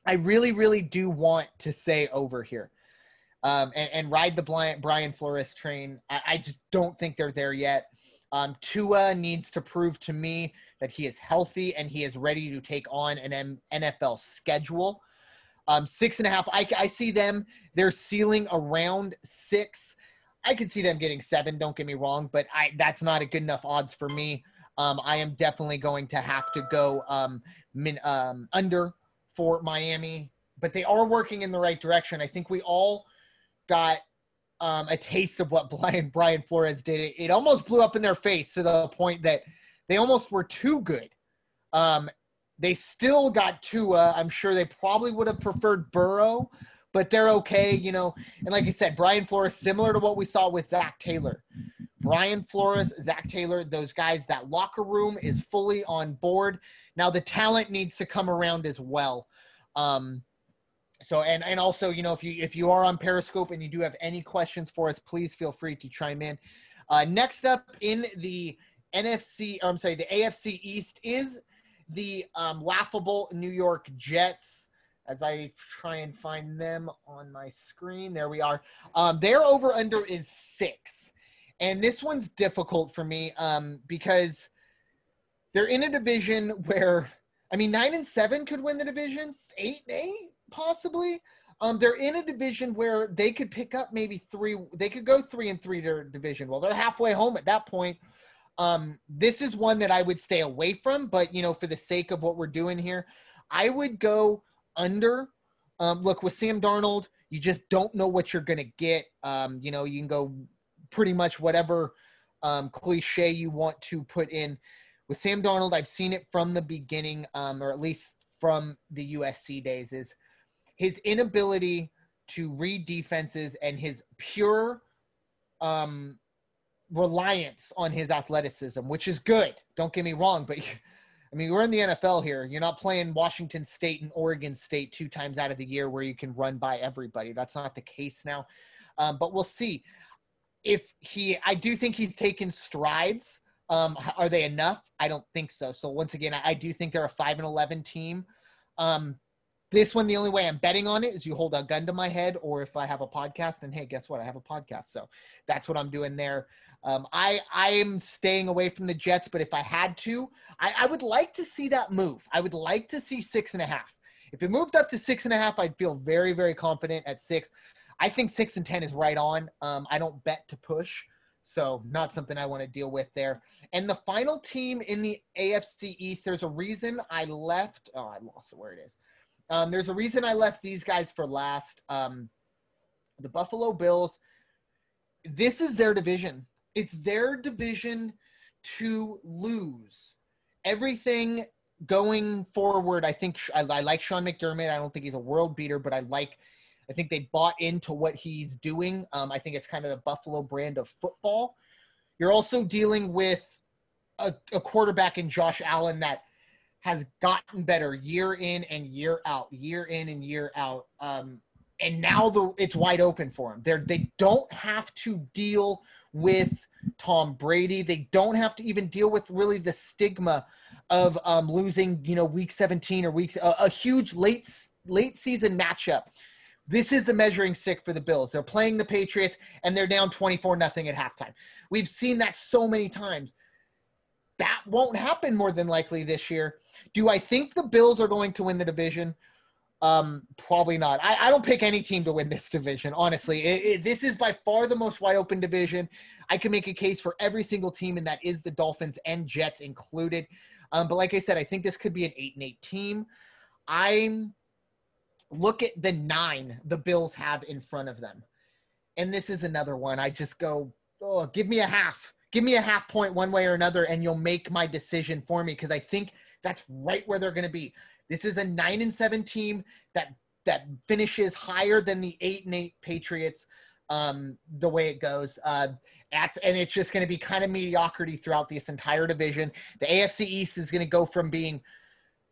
I really, really do want to say over here um, and, and ride the Brian, Flores train. I, I just don't think they're there yet. Um, Tua needs to prove to me that he is healthy and he is ready to take on an M- NFL schedule. Um, six and a half. I, I see them. They're ceiling around six. I could see them getting seven. Don't get me wrong, but I that's not a good enough odds for me. Um, I am definitely going to have to go um, min, um, under for Miami, but they are working in the right direction. I think we all got um, a taste of what Brian Brian Flores did. It, it almost blew up in their face to the point that they almost were too good. Um, they still got Tua. I'm sure they probably would have preferred Burrow, but they're okay, you know. And like I said, Brian Flores, similar to what we saw with Zac Taylor. Brian Flores, Zac Taylor, those guys, that locker room is fully on board. Now the talent needs to come around as well. Um, so and and also, you know, if you if you are on Periscope and you do have any questions for us, please feel free to chime in. Uh, next up in the NFC, or I'm sorry, the AFC East is the um, laughable New York Jets. As I try and find them on my screen, there we are. Um, their over under is six, and this one's difficult for me um, because they're in a division where, I mean, nine and seven could win the division, eight and eight possibly. Um, they're in a division where they could pick up maybe three. They could go three and three to their division. Well, they're halfway home at that point. Um, this is one that I would stay away from, but you know, for the sake of what we're doing here, I would go under. Um, look with Sam Darnold, you just don't know what you're gonna get. Um, you know, you can go pretty much whatever um, cliche you want to put in. With Sam Darnold, I've seen it from the beginning, um, or at least from the USC days, is his inability to read defenses and his pure um, reliance on his athleticism, which is good. Don't get me wrong, but I mean, we're in the NFL here. You're not playing Washington State and Oregon State two times out of the year where you can run by everybody. That's not the case now. Um, but we'll see if he. I do think he's taken strides. Um, are they enough? I don't think so. So once again, I, do think they're a five and eleven team. Um, this one, the only way I'm betting on it is you hold a gun to my head, or if I have a podcast, and hey, guess what? I have a podcast, so that's what I'm doing there. Um, I I am staying away from the Jets, but if I had to, I, I would like to see that move. I would like to see six and a half. If it moved up to six and a half, I'd feel very very confident at six. I think six and ten is right on. Um, I don't bet to push, so not something I want to deal with there. And the final team in the AFC East, there's a reason I left. Oh, I lost where it is. Um, there's a reason I left these guys for last. Um, the Buffalo Bills. this is their division. It's their division to lose. Everything going forward, I think I, I like Sean McDermott. I don't think he's a world beater, but I like. I think they bought into what he's doing. Um, I think it's kind of the Buffalo brand of football. You're also dealing with a, a quarterback in Josh Allen that has gotten better year in and year out, year in and year out. Um, and now the it's wide open for him. They're they don't have to deal with Tom Brady. They don't have to even deal with really the stigma of um, losing, you know, week 17 or weeks a, a huge late late season matchup. This is the measuring stick for the Bills. They're playing the Patriots and they're down 24 nothing at halftime. We've seen that so many times. That won't happen more than likely this year. Do I think the Bills are going to win the division? Um, probably not. I, I don't pick any team to win this division. Honestly, it, it, this is by far the most wide open division. I can make a case for every single team, and that is the Dolphins and Jets included. Um, but like I said, I think this could be an eight and eight team. I'm look at the nine the Bills have in front of them, and this is another one. I just go, oh, give me a half, give me a half point one way or another, and you'll make my decision for me because I think that's right where they're going to be. This is a nine and seven team that that finishes higher than the eight and eight Patriots. Um, the way it goes, uh, at, and it's just going to be kind of mediocrity throughout this entire division. The AFC East is going to go from being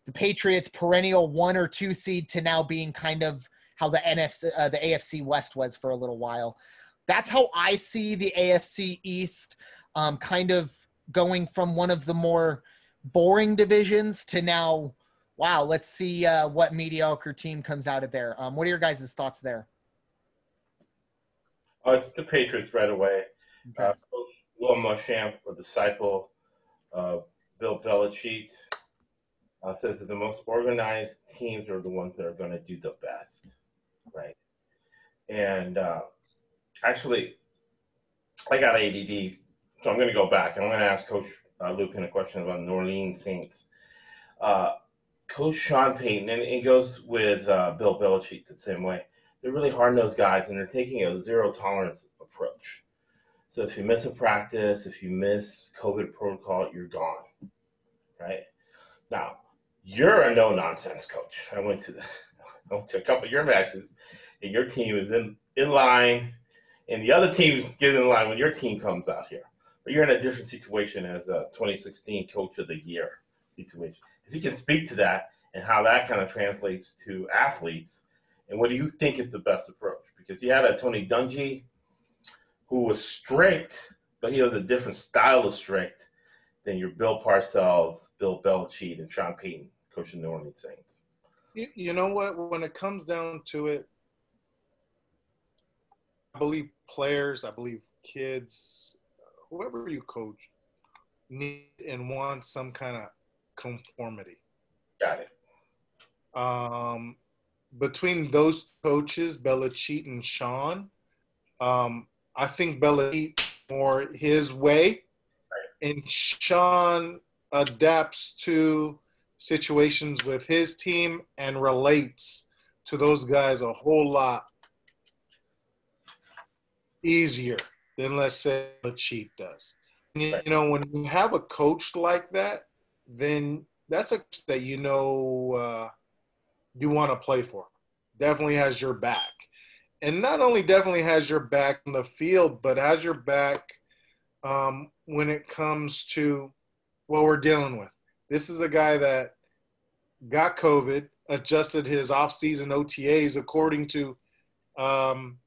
the Patriots' perennial one or two seed to now being kind of how the NFC, uh, the AFC West was for a little while. That's how I see the AFC East um, kind of going from one of the more boring divisions to now wow, let's see uh, what mediocre team comes out of there. Um, what are your guys' thoughts there? Oh, it's the Patriots right away. Okay. Uh, Coach Will Muschamp, a disciple uh, Bill Belichick, uh, says that the most organized teams are the ones that are going to do the best, right? And uh, actually, I got ADD, so I'm going to go back. I'm going to ask Coach uh, Lupin a question about New Orleans Saints. Uh, Coach Sean Payton, and it goes with uh, Bill Belichick the same way. They're really hard nosed guys, and they're taking a zero tolerance approach. So if you miss a practice, if you miss COVID protocol, you're gone, right? Now, you're a no nonsense coach. I went to the, I went to a couple of your matches, and your team is in in line, and the other teams get in line when your team comes out here. But you're in a different situation as a 2016 Coach of the Year situation if you can speak to that and how that kind of translates to athletes, and what do you think is the best approach? Because you had a Tony Dungy who was strict, but he was a different style of strict than your Bill Parcells, Bill Belichick, and Sean Payton, coaching New Orleans Saints. You know what? When it comes down to it, I believe players, I believe kids, whoever you coach, need and want some kind of conformity. Got it. Um, between those coaches, Belichick and Sean, um, I think Belichick more his way, right. and Sean adapts to situations with his team and relates to those guys a whole lot easier than let's say Belichick does. You, you know, when you have a coach like that, then that's a that you know uh, you want to play for. Definitely has your back, and not only definitely has your back in the field, but has your back um, when it comes to what we're dealing with. This is a guy that got COVID, adjusted his off-season OTAs according to um,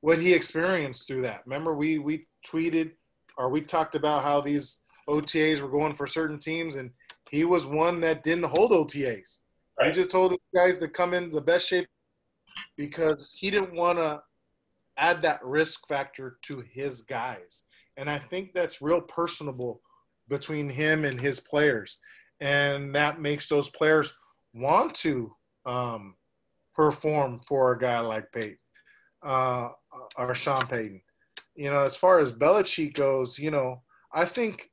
what he experienced through that. Remember, we we tweeted or we talked about how these OTAs were going for certain teams, and he was one that didn't hold OTAs. Right. He just told the guys to come in the best shape because he didn't want to add that risk factor to his guys. And I think that's real personable between him and his players. And that makes those players want to um, perform for a guy like Payton uh, or Sean Payton. You know, as far as Belichick goes, you know, I think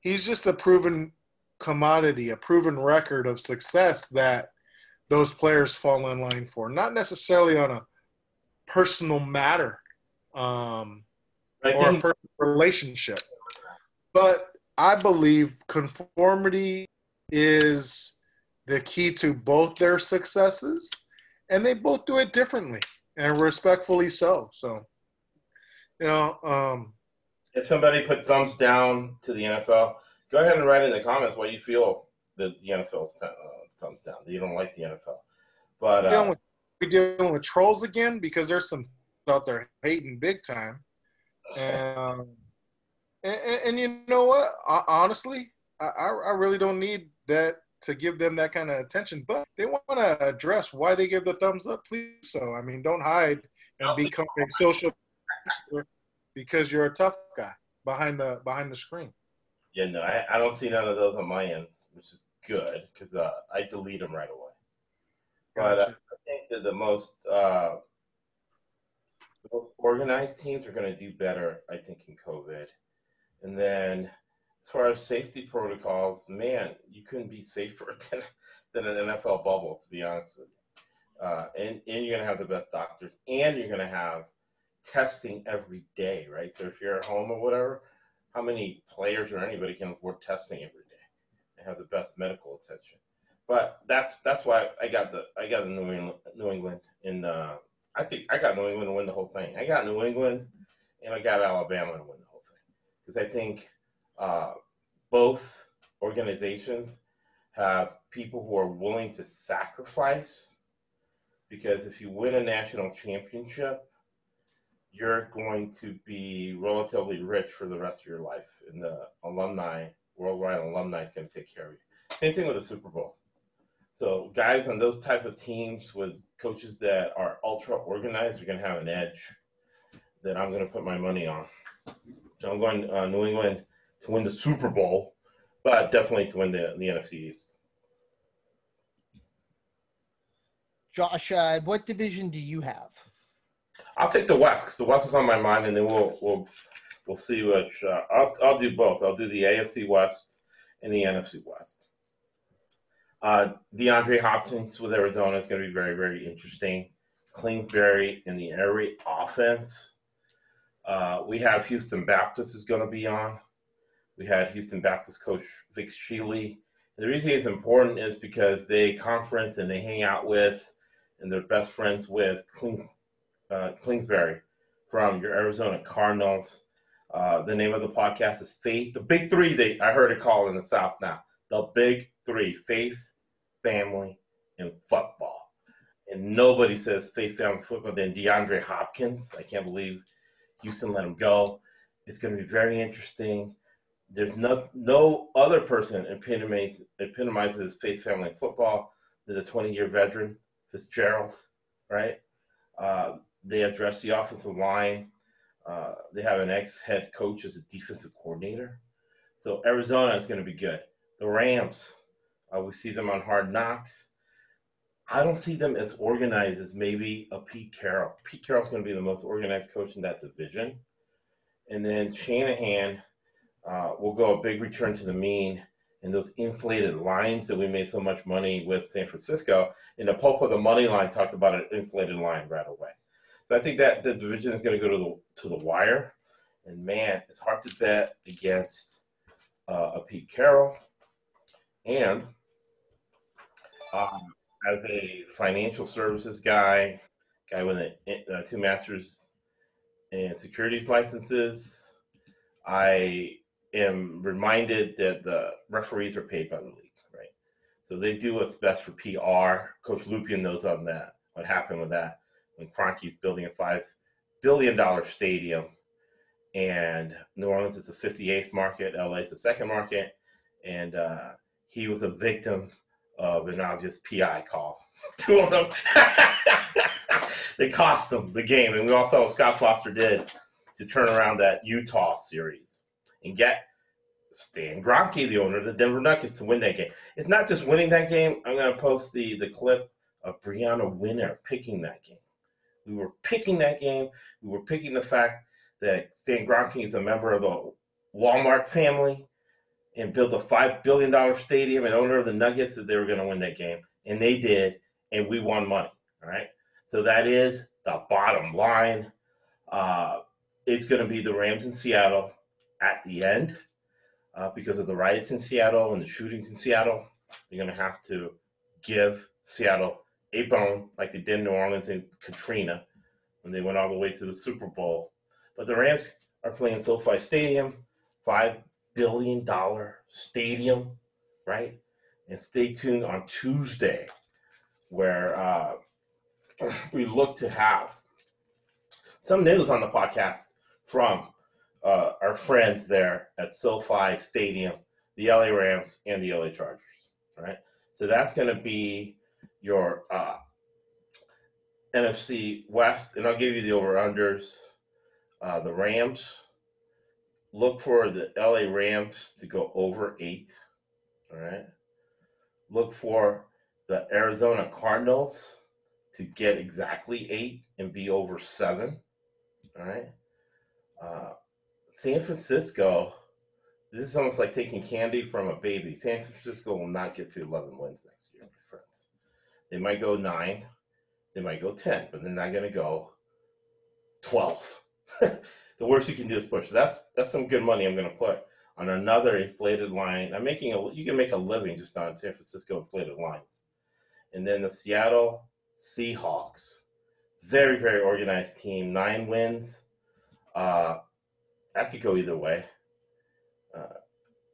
he's just a proven commodity, a proven record of success that those players fall in line for. Not necessarily on a personal matter um, I or a personal relationship. But I believe conformity is the key to both their successes, and they both do it differently and respectfully so. So, you know, um, if somebody put thumbs down to the NFL, go ahead and write in the comments why you feel that the NFL's uh, thumbs down. That you don't like the NFL. But dealing uh, with, we dealing with trolls again because there's some out there hating big time, and um, and, and, and you know what? Ho- Honestly, I, I I really don't need that to give them that kind of attention. But they want to address why they give the thumbs up. Please, so I mean, don't hide and become a social because you're a tough guy behind the behind the screen. yeah, no, I, I don't see none of those on my end, which is good because uh, I delete them right away. But uh, I think that the most uh, the most organized teams are going to do better. I think in COVID, and then as far as safety protocols, man, you couldn't be safer than than an NFL bubble, to be honest with you. Uh, and and you're going to have the best doctors, and you're going to have testing every day, right? So if you're at home or whatever, how many players or anybody can afford testing every day and have the best medical attention? But that's that's why I got the I got the New England New England the I think I got New England to win the whole thing. I got New England and I got Alabama to win the whole thing because I think uh, both organizations have people who are willing to sacrifice because if you win a national championship, you're going to be relatively rich for the rest of your life, and the alumni, worldwide alumni, is going to take care of you. Same thing with the Super Bowl. So guys on those type of teams with coaches that are ultra organized are going to have an edge that I'm going to put my money on. So I'm going uh, New England to win the Super Bowl, but definitely to win the, the NFC East. Josh, uh, what division do you have? I'll take the West because the West is on my mind, and then we'll we'll we'll see which. Uh, I'll I'll do both. I'll do the AFC West and the NFC West. Uh, DeAndre Hopkins with Arizona is going to be very very interesting. Kingsbury in the raid offense. Uh, we have Houston Baptist is going to be on. We had Houston Baptist coach Vic Shealy. And the reason it's important is because they conference and they hang out with, and they're best friends with Kling, uh, from your Arizona Cardinals. Uh, the name of the podcast is Faith. The Big Three. They I heard it called in the South now. The Big Three: Faith, Family, and Football. And nobody says faith, family, football than DeAndre Hopkins. I can't believe Houston let him go. It's going to be very interesting. There's no no other person epitomizes epitomizes faith, family, and football than the 20 year veteran Fitzgerald, right? Uh, they address the offensive line. Uh, they have an ex head coach as a defensive coordinator. So Arizona is going to be good. The Rams, uh, we see them on Hard Knocks. I don't see them as organized as maybe a Pete Carroll. Pete Carroll's going to be the most organized coach in that division. And then Shanahan uh, will go a big return to the mean and those inflated lines that we made so much money with San Francisco. And the Pope of the money line talked about an inflated line right away. So I think that the division is going to go to the to the wire. And man, it's hard to bet against uh, a Pete Carroll. And um, as a financial services guy, guy with a, uh, two masters and securities licenses, I am reminded that the referees are paid by the league, right? So they do what's best for PR. Coach Lupian knows on that. What happened with that when Kroenke's building a five billion dollar stadium, and New Orleans is the 58th market, LA is the second market, and uh, he was a victim of an obvious PI call. Two of them. they cost them the game. And we all saw what Scott Foster did to turn around that Utah series and get Stan Kroenke, the owner of the Denver Nuggets, to win that game. It's not just winning that game. I'm going to post the, the clip of Brianna Winner picking that game. We were picking that game. We were picking the fact that Stan Kroenke is a member of the Walmart family and built a five billion dollar stadium and owner of the Nuggets that they were going to win that game, and they did, and we won money. All right, so that is the bottom line. Uh, it's going to be the Rams in Seattle at the end uh, because of the riots in Seattle and the shootings in Seattle. You're going to have to give Seattle a bone like they did in New Orleans and Katrina when they went all the way to the Super Bowl. But the Rams are playing SoFi Stadium, five billion dollar stadium, right? And stay tuned on Tuesday, where uh, we look to have some news on the podcast from uh, our friends there at SoFi Stadium, the LA Rams and the LA Chargers, right? So that's going to be your uh, NFC West, and I'll give you the over unders. Uh, the Rams, look for the LA Rams to go over eight. All right. Look for the Arizona Cardinals to get exactly eight and be over seven. All right. Uh, San Francisco, this is almost like taking candy from a baby. San Francisco will not get to 11 wins next year, my friends. They might go nine, they might go 10, but they're not going to go 12. the worst you can do is push. That's that's some good money I'm going to put on another inflated line. I'm making a you can make a living just on San Francisco inflated lines. And then the Seattle Seahawks, very very organized team, nine wins. Uh, that could go either way. Uh,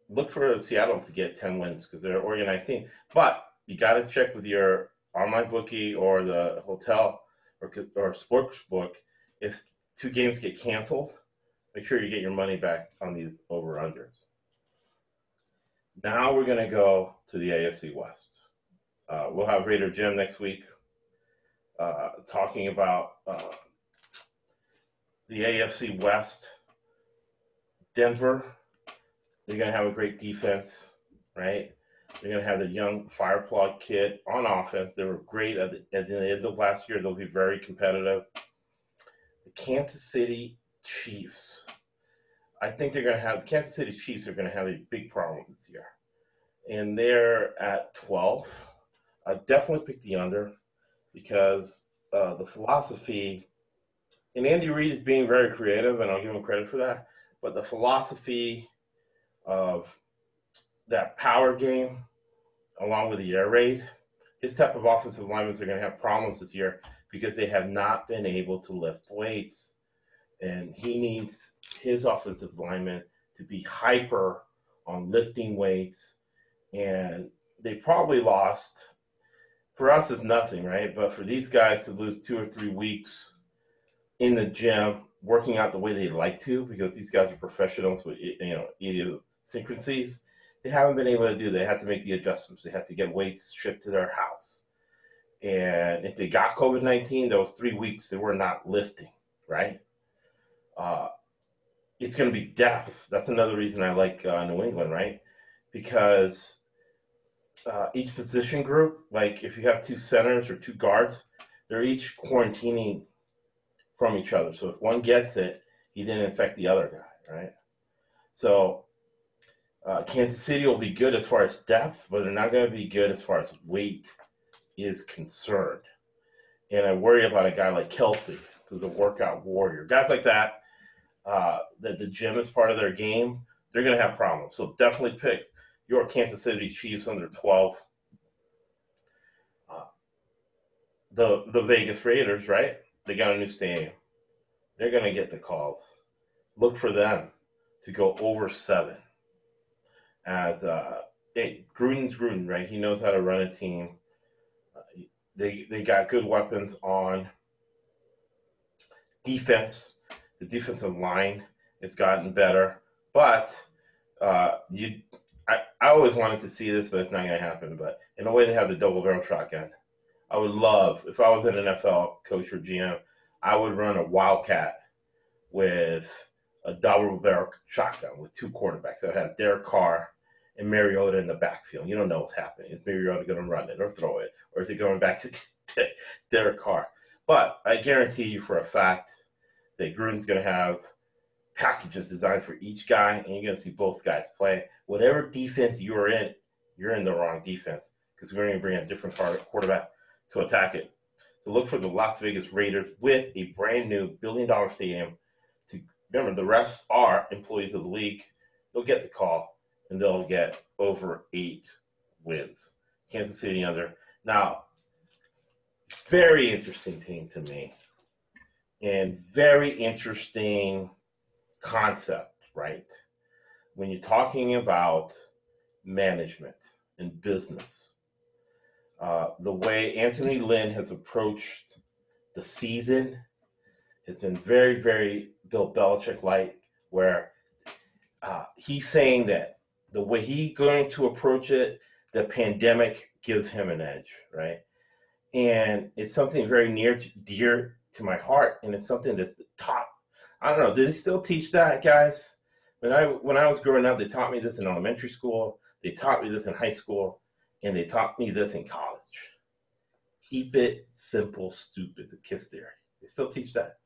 look for Seattle to get 10 wins because they're an organized team. But you got to check with your online bookie or the hotel or, or sports book if two games get canceled. Make sure you get your money back on these over unders. Now we're going to go to the AFC West. Uh, we'll have Raider Jim next week uh, talking about uh, the AFC West Denver, they're going to have a great defense, right? They're going to have the young fireplug kid on offense. They were great at the, at the end of last year. They'll be very competitive. The Kansas City Chiefs. I think they're going to have the Kansas City Chiefs are going to have a big problem this year, and they're at 12. I definitely pick the under because uh, the philosophy, and Andy Reid is being very creative, and I'll give him credit for that but the philosophy of that power game, along with the air raid, his type of offensive linemen are going to have problems this year because they have not been able to lift weights. And he needs his offensive linemen to be hyper on lifting weights. And they probably lost, for us, is nothing, right? But for these guys to lose two or three weeks in the gym working out the way they like to because these guys are professionals with you know idiosyncrasies. They haven't been able to do. They had to make the adjustments. They had to get weights shipped to their house, and if they got COVID nineteen, those three weeks they were not lifting. Right. Uh, it's going to be depth. That's another reason I like uh, New England, right? Because uh, each position group, like if you have two centers or two guards, they're each quarantining from each other. So if one gets it, he didn't infect the other guy, right? So uh, Kansas City will be good as far as depth, but they're not going to be good as far as weight is concerned. And I worry about a guy like Kelce, who's a workout warrior. Guys like that, uh, that the gym is part of their game, they're going to have problems. So definitely pick your Kansas City Chiefs under 12. Uh, the the Vegas Raiders, right? They got a new stadium. They're going to get the calls. Look for them to go over seven. As uh, hey, Gruden's Gruden, right? He knows how to run a team. Uh, they they got good weapons on defense. The defensive line has gotten better, but uh, you, I, I always wanted to see this, but it's not going to happen. But in a way, they have the double barrel shotgun. I would love if I was an NFL coach or GM, I would run a wildcat with a double barrel shotgun with two quarterbacks. I have Derek Carr and Mariota in the backfield. You don't know what's happening. Is Mariota going to run it or throw it, or is it going back to Derek Carr? But I guarantee you for a fact that Gruden's going to have packages designed for each guy, and you're going to see both guys play. Whatever defense you're in, you're in the wrong defense because we're going to bring a different quarterback to attack it. to look for the Las Vegas Raiders with a brand new billion dollar stadium. To remember, the refs are employees of the league. They'll get the call and they'll get over eight wins. Kansas City under. Now, very interesting team to me, and very interesting concept, right? When you're talking about management and business, uh, the way Anthony Lynn has approached the season has been very, very Bill Belichick like, where uh, he's saying that the way he's going to approach it, the pandemic gives him an edge, right? And it's something very near to, dear to my heart, and it's something that's taught. I don't know. Do they still teach that, guys? When I when I was growing up, they taught me this in elementary school. They taught me this in high school, and they taught me this in college. Keep it simple, stupid. The KISS theory. They still teach that.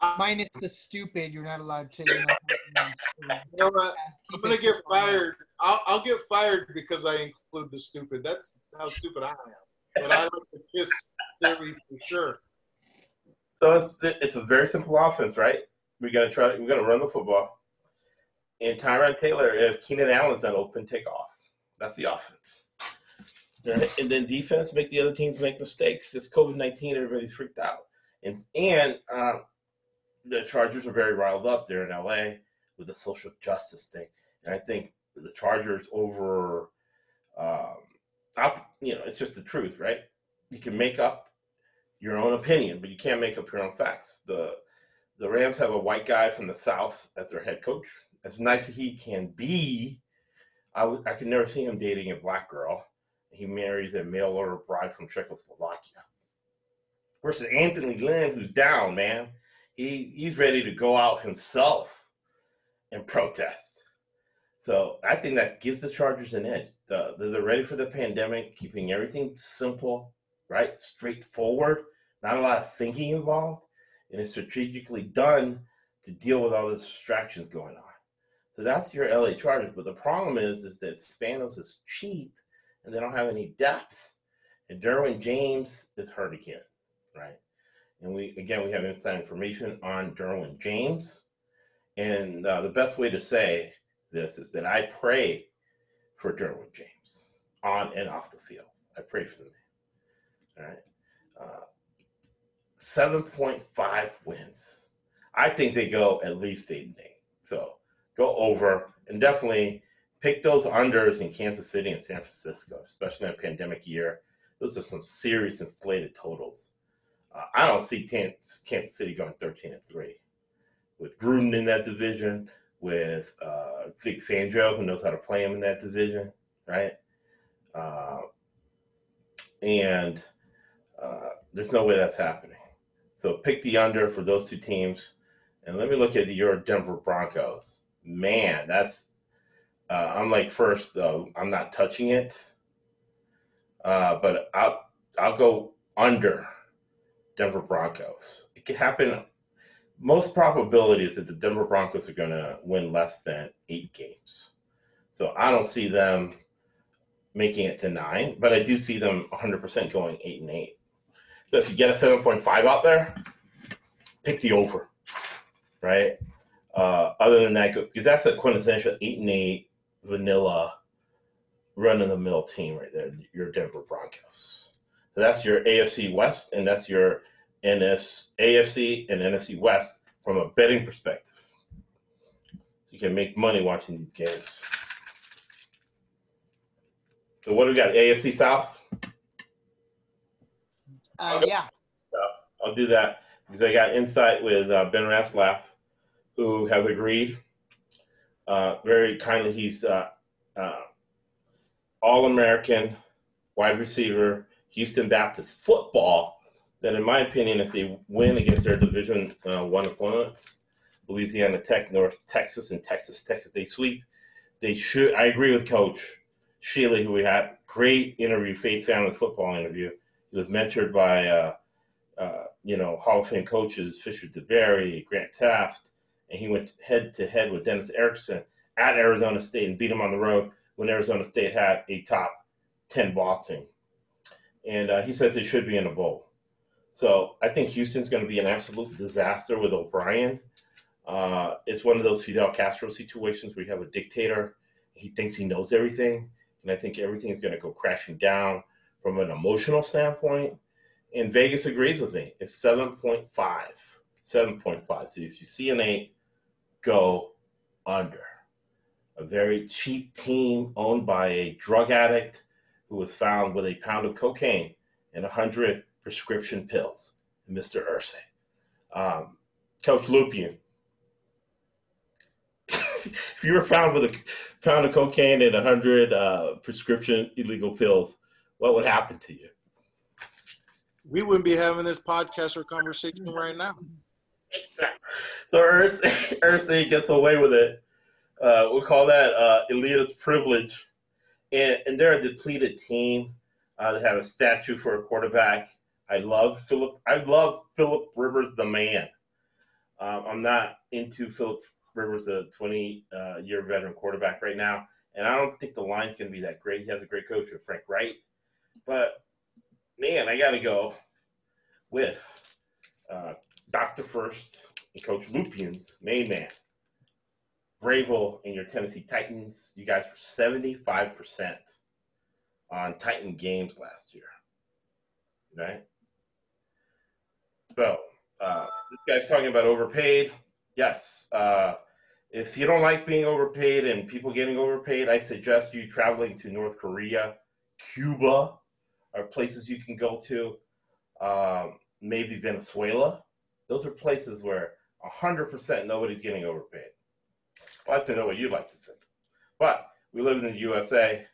Uh, Minus the stupid, you're not allowed to. You know, You what? I'm gonna get fired. I'll, I'll get fired because I include the stupid. That's how stupid I am. But I like the kiss theory for sure. So it's it's a very simple offense, right? We're gonna try. We're gonna run the football. And Tyrod Taylor, if Keenan Allen's not open, take off. That's the offense. And then defense, make the other teams make mistakes. This COVID nineteen, everybody's freaked out, and and uh, the Chargers are very riled up. They're in LA with the social justice thing, and I think the Chargers over, um, up, you know, it's just the truth, right? You can make up your own opinion, but you can't make up your own facts. The the Rams have a white guy from the South as their head coach. As nice as he can be, I I could never see him dating a black girl. He marries a mail order bride from Czechoslovakia. Versus Anthony Lynn, who's down, man. He he's ready to go out himself and protest. So I think that gives the Chargers an edge. The, they're ready for the pandemic, keeping everything simple, right? Straightforward, not a lot of thinking involved, and it's strategically done to deal with all the distractions going on. So that's your LA Chargers. But the problem is, is that Spanos is cheap and they don't have any depth. And Derwin James is hurt again, right? And we again we have inside information on Derwin James. And uh, the best way to say this is that I pray for Derwin James on and off the field. I pray for the man. All right. Uh, 7.5 wins. I think they go at least 8 and 8. So go over and definitely pick those unders in Kansas City and San Francisco, especially in a pandemic year. Those are some serious inflated totals. Uh, I don't see Kansas City going 13 and 3 with Gruden in that division, with uh, Vic Fangio, who knows how to play him in that division, right? Uh, and uh, there's no way that's happening. So pick the under for those two teams. And let me look at your Denver Broncos. Man, that's uh, I'm like first though. I'm not touching it, uh, but I'll I'll go under Denver Broncos. It could happen. Most probability is that the Denver Broncos are going to win less than eight games. So I don't see them making it to nine, but I do see them 100% going eight and eight. So if you get a 7.5 out there, pick the over, right? Uh, other than that, because that's a quintessential eight and eight vanilla run of the mill team right there, your Denver Broncos. So that's your AFC West, and that's your NS, AFC and NFC West from a betting perspective. You can make money watching these games. So what do we got? AFC South? Uh, yeah. I'll do that because I got insight with uh, Ben Raslaff, who has agreed uh, very kindly. He's uh, uh, All American wide receiver, Houston Baptist football. That, in my opinion, if they win against their Division uh, One opponents, Louisiana Tech, North Texas, and Texas if they sweep, they should. I agree with Coach Shealy, who we had great interview, Faith Family Football interview. He was mentored by, uh, uh, you know, Hall of Fame coaches Fisher DeBerry, Grant Taft, and he went head to head with Dennis Erickson at Arizona State and beat him on the road when Arizona State had a top 10 ball team. and uh, he says they should be in a bowl. So I think Houston's going to be an absolute disaster with O'Brien. Uh, it's one of those Fidel Castro situations where you have a dictator. He thinks he knows everything, and I think everything is going to go crashing down from an emotional standpoint. And Vegas agrees with me. It's 7.5. 7.5. So if you see an 8, go under. A very cheap team owned by a drug addict who was found with a pound of cocaine and 100 prescription pills, Mr. Irsay. Um, Coach Lupian, if you were found with a pound of cocaine and 100 uh, prescription illegal pills, what would happen to you? We wouldn't be having this podcast or conversation right now. So Irsay gets away with it. Uh, we'll call that uh, elitist privilege. And, and they're a depleted team. Uh, they have a statue for a quarterback. I love Philip. I love Philip Rivers, the man. Um, I'm not into Philip Rivers, the 20 uh, year veteran quarterback right now, and I don't think the line's going to be that great. He has a great coach with Frank Reich, but man, I got to go with uh, Doctor First and Coach Lupien's main man, Vrabel, and your Tennessee Titans. You guys were 75 percent on Titan games last year, right? So uh, this guy's talking about overpaid. Yes. Uh, if you don't like being overpaid and people getting overpaid, I suggest you traveling to North Korea, Cuba, or places you can go to. Um, maybe Venezuela. Those are places where 100% nobody's getting overpaid. I'd like to know what you'd like to think. But we live in the USA,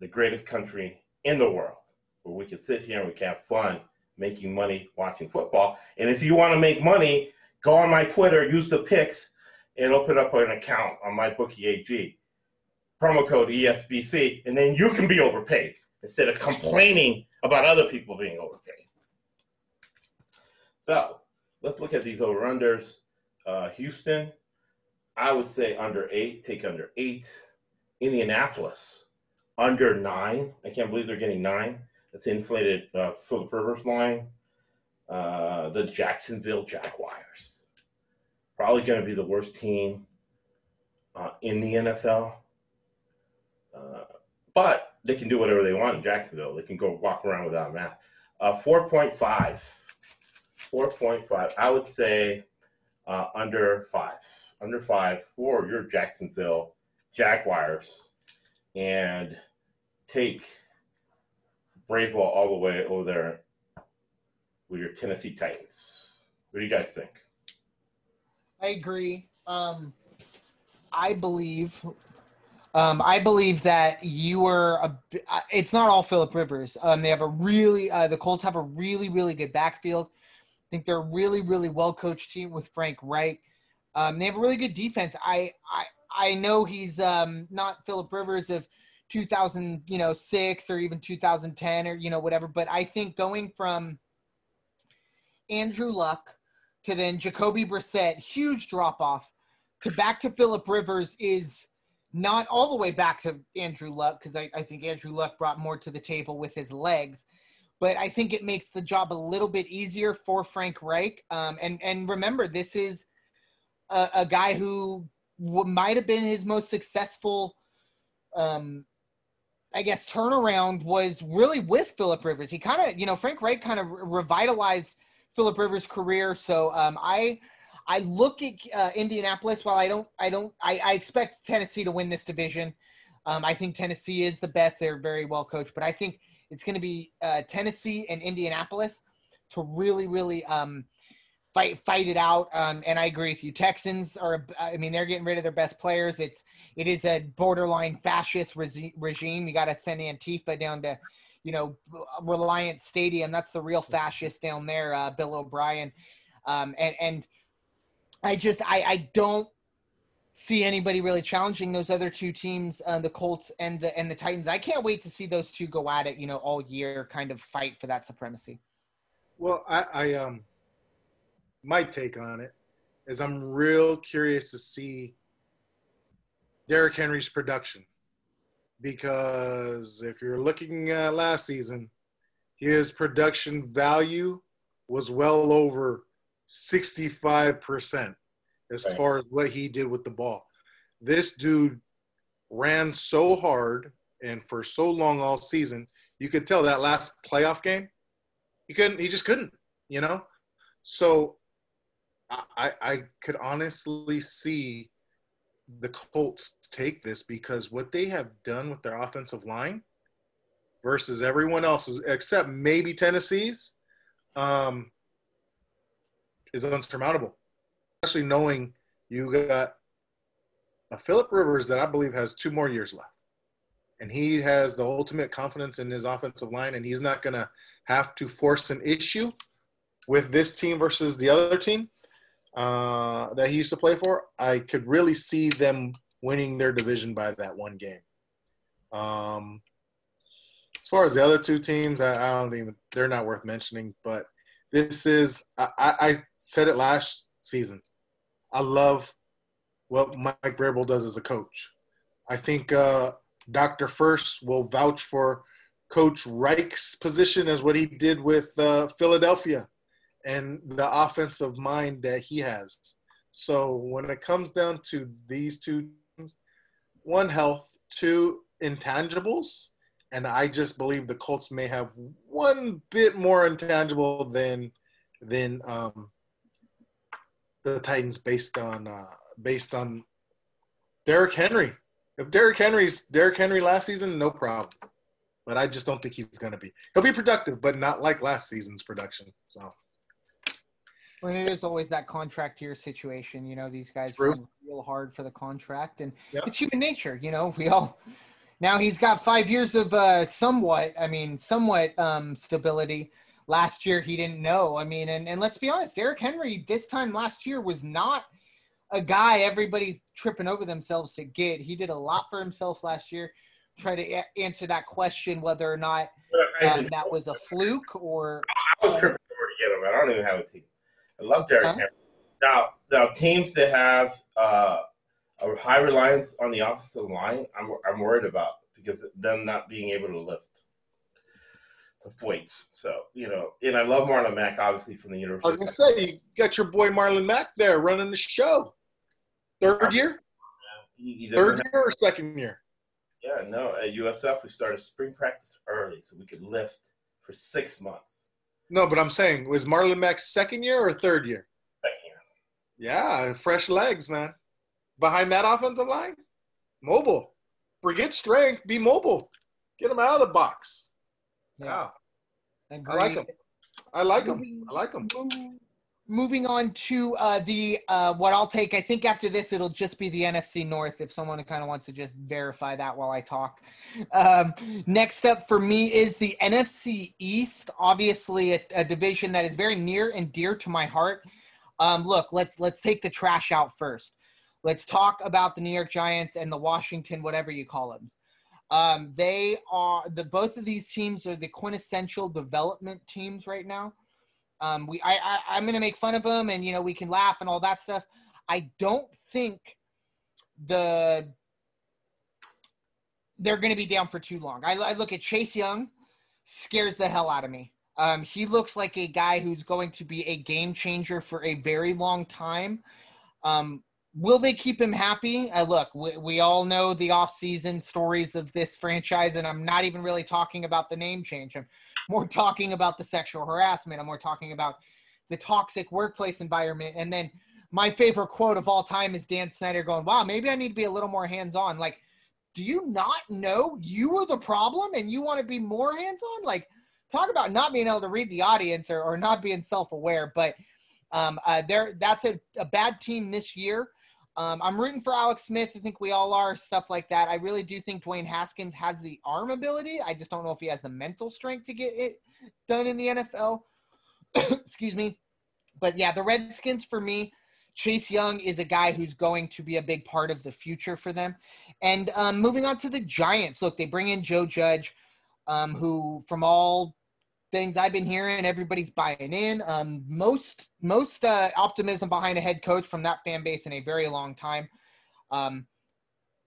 the greatest country in the world, where we can sit here and we can have fun making money watching football. And if you want to make money, go on my Twitter, use the pics, and open up an account on my bookie AG. Promo code ESBC, and then you can be overpaid instead of complaining about other people being overpaid. So let's look at these over unders. Uh, Houston, I would say under eight, take under eight. Indianapolis, under nine. I can't believe they're getting nine. That's inflated uh, the Rivers line. Uh, the Jacksonville Jaguars, probably going to be the worst team uh, in the NFL. Uh, but they can do whatever they want in Jacksonville. They can go walk around without a mask. Uh, 4.5. 4.5. I would say uh, under five. Under five for your Jacksonville Jaguars. And take Brave all the way over there with your Tennessee Titans. What do you guys think? I agree. Um, I believe. Um, I believe that you were a. uh, It's not all Philip Rivers. Um, they have a really. Uh, the Colts have a really, really good backfield. I think they're a really, really well coached team with Frank Reich. Um, they have a really good defense. I, I, I know he's um, not Philip Rivers of 2000, you know, six or even 2010 or you know whatever. But I think going from Andrew Luck to then Jacoby Brissett, huge drop off, to back to Philip Rivers is not all the way back to Andrew Luck because I, I think Andrew Luck brought more to the table with his legs. But I think it makes the job a little bit easier for Frank Reich. Um, and and remember, this is a, a guy who w- might have been his most successful um, I guess turnaround was really with Philip Rivers. He kind of, you know, Frank Reich kind of revitalized Philip Rivers' career. So um, I, I look at uh, Indianapolis. While I don't, I don't, I, I expect Tennessee to win this division. Um, I think Tennessee is the best. They're very well coached, but I think it's going to be uh, Tennessee and Indianapolis to really, really um, fight fight it out. Um, and I agree with you. Texans are, I mean, they're getting rid of their best players. It's it is a borderline fascist resi- regime. You got to send Antifa down to, you know, Reliant Stadium. That's the real fascist down there. Uh, Bill O'Brien, um, and and I just I I don't see anybody really challenging those other two teams, uh, the Colts and the and the Titans. I can't wait to see those two go at it. You know, all year, kind of fight for that supremacy. Well, I, I um my take on it is I'm real curious to see Derrick Henry's production because if you're looking at last season, his production value was well over 65% as Right. far as what he did with the ball. This dude ran so hard and for so long all season. You could tell that last playoff game, he couldn't. He just couldn't. You know. So, I I I could honestly see the Colts take this because what they have done with their offensive line versus everyone else's, except maybe Tennessee's, um, is unsurmountable. Especially knowing you got a Philip Rivers that I believe has two more years left. And he has the ultimate confidence in his offensive line, and he's not going to have to force an issue with this team versus the other team uh, that he used to play for. I could really see them winning their division by that one game. Um, as far as the other two teams, I, I don't even they're not worth mentioning. But this is I, I I said it last season. I love what Mike Vrabel does as a coach. I think uh, Dr. First will vouch for Coach Reich's position as what he did with uh, Philadelphia and the offensive mind that he has. So when it comes down to these two teams, one health, two intangibles, and I just believe the Colts may have one bit more intangible than than um, the Titans based on uh, based on Derrick Henry. If Derrick Henry's Derrick Henry last season, no problem. But I just don't think he's going to be. He'll be productive, but not like last season's production. So Well, it is always that contract year situation. You know, these guys True. run real hard for the contract, and Yeah. it's human nature. You know, we all now he's got five years of uh, somewhat, I mean, somewhat um, stability. Last year he didn't know. I mean, and and let's be honest, Derrick Henry this time last year was not a guy everybody's tripping over themselves to get. He did a lot for himself last year. Try to a- answer that question whether or not um, that was a fluke or I was tripping over to get him. I don't even have a team. I love Derrick Huh? Henry. Now, now teams that have uh, a high reliance on the offensive line, I'm I'm worried about because them not being able to lift the weights. So you know, and I love Marlon Mack, obviously from the I University. was going to say, you got your boy Marlon Mack there running the show. Third year, He, he third year or second year? yeah, no. At USF, we started spring practice early so we could lift for six months. No, but I'm saying, was Marlon Mack's second year or third year? Second year. Yeah, fresh legs, man. Behind that offensive line, mobile. Forget strength, be mobile. Get him out of the box. Yeah, I like him. I like him. I like him. Moving on to uh, the uh, what I'll take. I think after this, it'll just be the NFC North. If someone kind of wants to just verify that while I talk. Um, next up for me is the NFC East. Obviously, a, a division that is very near and dear to my heart. Um, look, let's let's take the trash out first. Let's talk about the New York Giants and the Washington, whatever you call them. Um, they are the both of these teams are the quintessential development teams right now. Um, we I, I I'm gonna make fun of them and you know we can laugh and all that stuff. I don't think the they're gonna be down for too long. I, I look at Chase Young, scares the hell out of me. Um, he looks like a guy who's going to be a game changer for a very long time. Um, will they keep him happy? Uh, look, we, we all know the off-season stories of this franchise, and I'm not even really talking about the name change. I'm more talking about the sexual harassment. I'm more talking about the toxic workplace environment. And then my favorite quote of all time is Dan Snyder going, "Wow, maybe I need to be a little more hands-on." Like, do you not know you are the problem, and you want to be more hands-on? Like, talk about not being able to read the audience or, or not being self-aware. But um, uh, there, that's a, a bad team this year. Um, I'm rooting for Alex Smith. I think we all are, stuff like that. I really do think Dwayne Haskins has the arm ability. I just don't know if he has the mental strength to get it done in the NFL. Excuse me. But yeah, the Redskins for me, Chase Young is a guy who's going to be a big part of the future for them. And um, moving on to the Giants, look, they bring in Joe Judge, um, who, from all things I've been hearing, everybody's buying in. Um, most most uh, optimism behind a head coach from that fan base in a very long time. Um,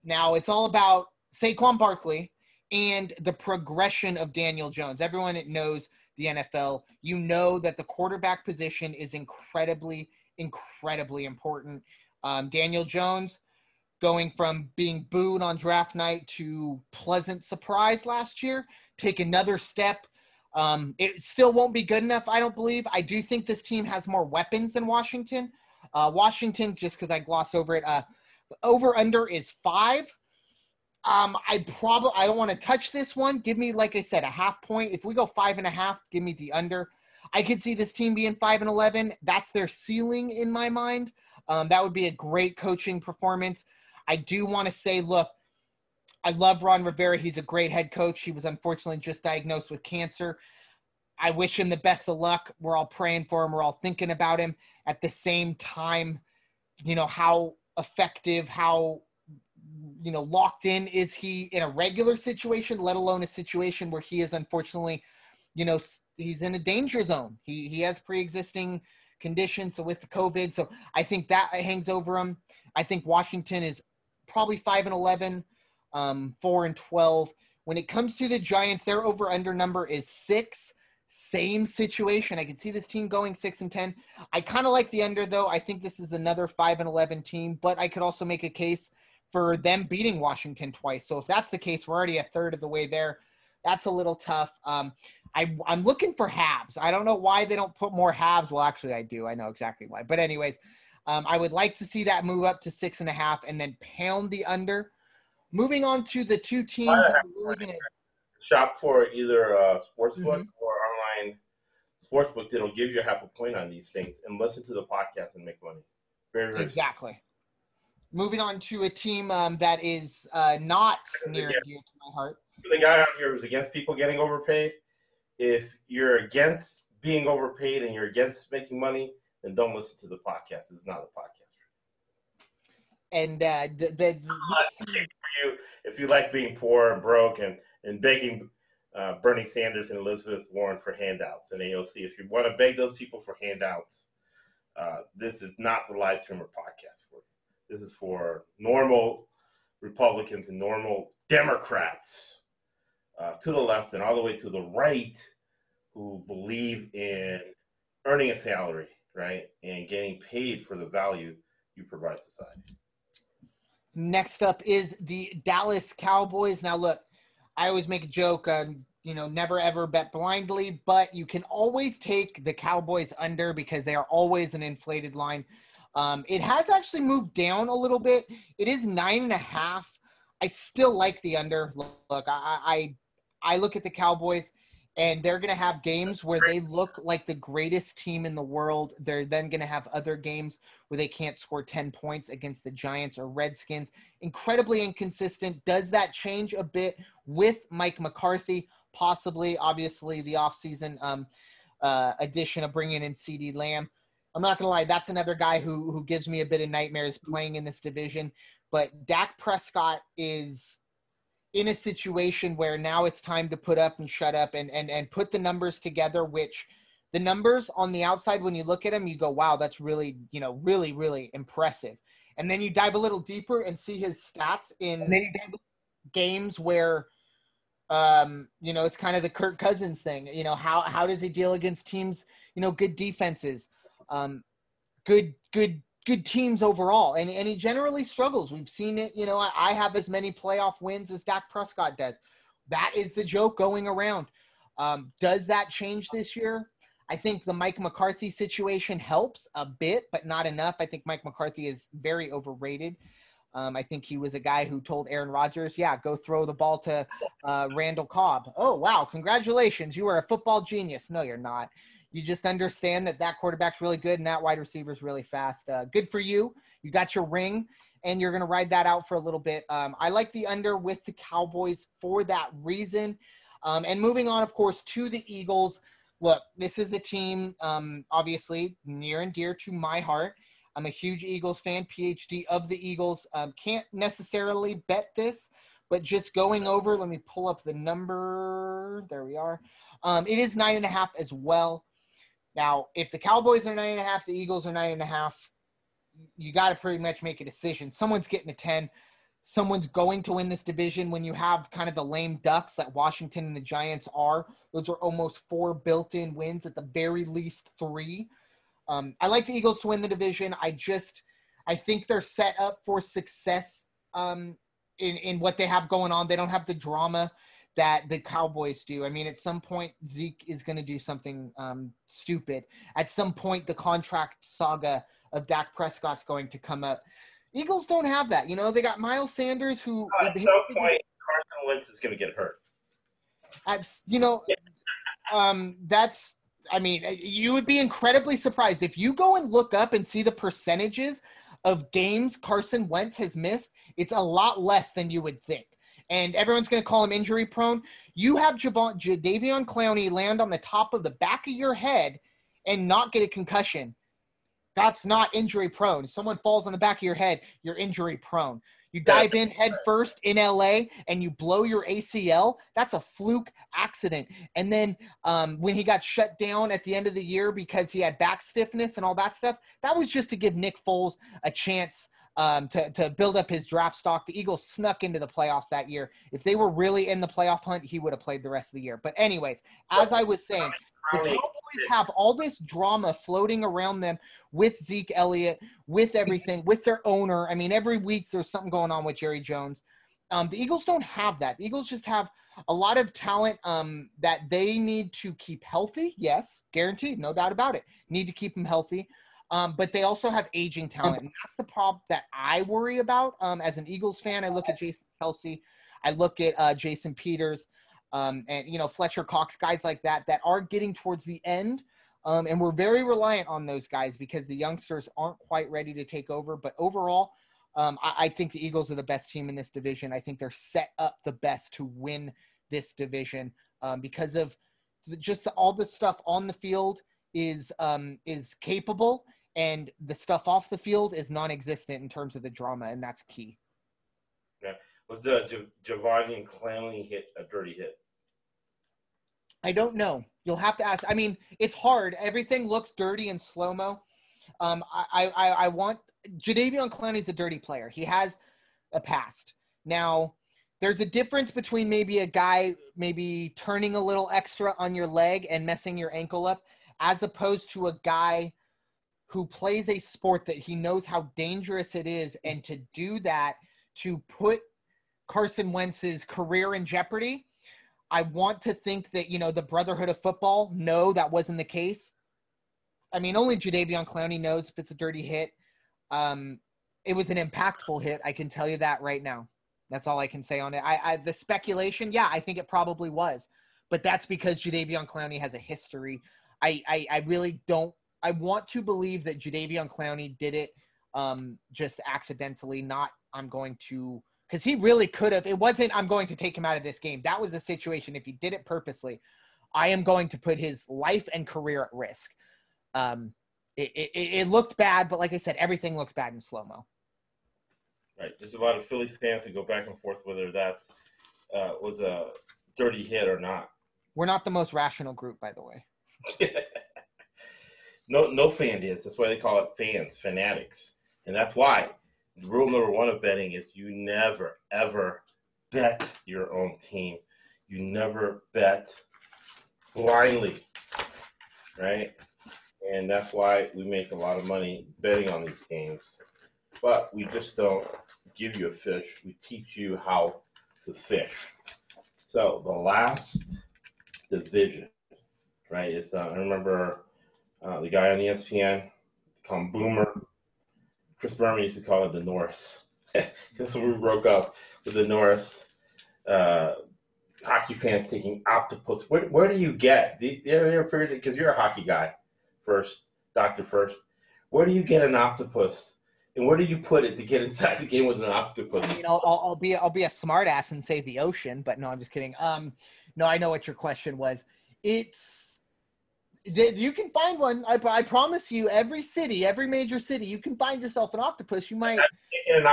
now it's all about Saquon Barkley and the progression of Daniel Jones. Everyone knows the NFL, you know that the quarterback position is incredibly, incredibly important. Um, Daniel Jones going from being booed on draft night to pleasant surprise last year, take another step. Um, it still won't be good enough, I don't believe. I do think this team has more weapons than Washington. Uh, Washington, just because I glossed over it, uh, over under is five. Um, I probably I don't want to touch this one. Give me, like I said, a half point. If we go five and a half, give me the under. I could see this team being five and eleven. That's their ceiling in my mind. Um, that would be a great coaching performance. I do want to say, look, I love Ron Rivera. He's a great head coach. He was unfortunately just diagnosed with cancer. I wish him the best of luck. We're all praying for him. We're all thinking about him. At the same time, you know, how effective, how, you know, locked in is he in a regular situation, let alone a situation where he is unfortunately, you know, he's in a danger zone. He, he has pre existing conditions. So with the COVID, so I think that hangs over him. I think Washington is probably 5 and 11, um, 4 and 12. When it comes to the Giants, their over under number is six. Same situation. I can see this team going six and ten. I kind of like the under though. I think this is another five and eleven team, but I could also make a case for them beating Washington twice. So if that's the case, we're already a third of the way there. That's a little tough. Um, I, I'm looking for halves. I don't know why they don't put more halves. Well, actually, I do. I know exactly why. But anyways, um, I would like to see that move up to six and a half and then pound the under. Moving on to the two teams. that are really gonna, Shop for either a sportsbook Mhm. or online sportsbook that'll give you half a point on these things and listen to the podcast and make money. Very, very exactly. Moving on to a team um, that is uh, not near and dear to my heart. the guy out here who's against people getting overpaid. If you're against being overpaid and you're against making money, then don't listen to the podcast. It's not a podcast And uh, the, the, for you. If you like being poor and broke and and begging uh, Bernie Sanders and Elizabeth Warren for handouts and AOC, if you want to beg those people for handouts, uh, this is not the live streamer podcast for you. This is for normal Republicans and normal Democrats uh, to the left and all the way to the right who believe in earning a salary, right, and getting paid for the value you provide society. Next up is the Dallas Cowboys. Now, look, I always make a joke, um, you know, never ever bet blindly, but you can always take the Cowboys under because they are always an inflated line. Um, it has actually moved down a little bit. It is nine and a half. I still like the under. Look, I, I, I look at the Cowboys and they're going to have games where they look like the greatest team in the world. They're then going to have other games where they can't score 10 points against the Giants or Redskins. Incredibly inconsistent. Does that change a bit with Mike McCarthy? Possibly, obviously, the offseason um, uh, addition of bringing in CeeDee Lamb. I'm not going to lie, that's another guy who, who gives me a bit of nightmares playing in this division. But Dak Prescott is in a situation where now it's time to put up and shut up and and and put the numbers together which the numbers on the outside when you look at them you go wow that's really you know really really impressive. And then you dive a little deeper and see his stats in games where um you know it's kind of the Kirk Cousins thing you know how how does he deal against teams you know good defenses? Um good good good teams overall, and, and he generally struggles. We've seen it. You know, I, I have as many playoff wins as Dak Prescott does. That is the joke going around. Um, does that change this year? I think the Mike McCarthy situation helps a bit, but not enough. I think Mike McCarthy is very overrated. Um, I think he was a guy who told Aaron Rodgers, "Yeah, go throw the ball to uh, Randall Cobb." Oh, wow! Congratulations, you are a football genius. No, you're not. You just understand that that quarterback's really good and that wide receiver's really fast. Uh, good for you. You got your ring, and you're going to ride that out for a little bit. Um, I like the under with the Cowboys for that reason. Um, and moving on, of course, to the Eagles. Look, this is a team, um, obviously, near and dear to my heart. I'm a huge Eagles fan, PhD of the Eagles. Um, can't necessarily bet this, but just going over, let me pull up the number. There we are. Um, it is nine and a half as well. Now, if the Cowboys are nine and a half, the Eagles are nine and a half, you got to pretty much make a decision. Someone's getting a 10. someone's going to win this division when you have kind of the lame ducks that Washington and the Giants are. Those are almost four built-in wins at the very least three. Um, I like the Eagles to win the division. I just I think they're set up for success um, in in what they have going on. They don't have the drama that the Cowboys do. I mean, at some point Zeke is going to do something um, stupid. At some point, the contract saga of Dak Prescott's going to come up. Eagles don't have that. You know, they got Miles Sanders who At some point, Carson Wentz is going to get hurt. at, you know, um, that's. I mean, you would be incredibly surprised if you go and look up and see the percentages of games Carson Wentz has missed. It's a lot less than you would think. And everyone's going to call him injury prone. You have Javon, Jadeveon Clowney land on the top of the back of your head and not get a concussion. That's not injury prone. If someone falls on the back of your head, you're injury prone. You dive in head first in LA and you blow your ACL. That's a fluke accident. And then um, when he got shut down at the end of the year because he had back stiffness and all that stuff, that was just to give Nick Foles a chance um, to, to build up his draft stock. The Eagles snuck into the playoffs that year. If they were really in the playoff hunt, he would have played the rest of the year. But, anyways, as I was saying, the Cowboys have all this drama floating around them with Zeke Elliott, with everything, with their owner. I mean, every week there's something going on with Jerry Jones. Um, the Eagles don't have that. The Eagles just have a lot of talent um, that they need to keep healthy. Yes, guaranteed, no doubt about it. Need to keep them healthy. Um, but they also have aging talent. And that's the problem that I worry about. Um, as an Eagles fan, I look at Jason Kelce, I look at uh, Jason Peters, um, and you know Fletcher Cox, guys like that that are getting towards the end. Um, and we're very reliant on those guys because the youngsters aren't quite ready to take over. But overall, um, I, I think the Eagles are the best team in this division. I think they're set up the best to win this division um, because of the, just the, all the stuff on the field is um, is capable, and the stuff off the field is non-existent in terms of the drama, and that's key. Yeah. Was the J- Giovanni Clowney hit a dirty hit? I don't know. You'll have to ask. I mean, it's hard. Everything looks dirty in slow mo. Um, I, I, I want Jadeveon Clowney's a dirty player. He has a past. Now, there's a difference between maybe a guy maybe turning a little extra on your leg and messing your ankle up, as opposed to a guy who plays a sport that he knows how dangerous it is, and to do that to put Carson Wentz's career in jeopardy. I want to think that, you know, the brotherhood of football, no, that wasn't the case. I mean, only Jadeveon Clowney knows if it's a dirty hit. Um, it was an impactful hit. I can tell you that right now. That's all I can say on it. I, I the speculation, yeah, I think it probably was, but that's because Jadeveon Clowney has a history. I, I, I really don't. I want to believe that Jadeveon Clowney did it um, just accidentally. Not I'm going to because he really could have. It wasn't I'm going to take him out of this game. That was a situation. If he did it purposely, I am going to put his life and career at risk. Um, it, it, it looked bad, but like I said, everything looks bad in slow mo. Right. There's a lot of Philly fans who go back and forth whether that's uh, was a dirty hit or not. We're not the most rational group, by the way. no, no fan is. That's why they call it fans, fanatics, and that's why rule number one of betting is you never ever bet your own team. You never bet blindly, right? And that's why we make a lot of money betting on these games. But we just don't give you a fish. We teach you how to fish. So the last division, right? It's uh, I remember uh, the guy on ESPN, Tom Boomer, Chris Berman used to call it the Norris. That's when we broke up with the Norris. Uh, hockey fans taking octopus. Where, where do you get? Because you're a hockey guy first, doctor first. Where do you get an octopus? And where do you put it to get inside the game with an octopus? I mean, I'll, I'll, I'll be I'll be a smartass and say the ocean, but no, I'm just kidding. Um, no, I know what your question was. It's you can find one. I, I promise you, every city, every major city, you can find yourself an octopus. You might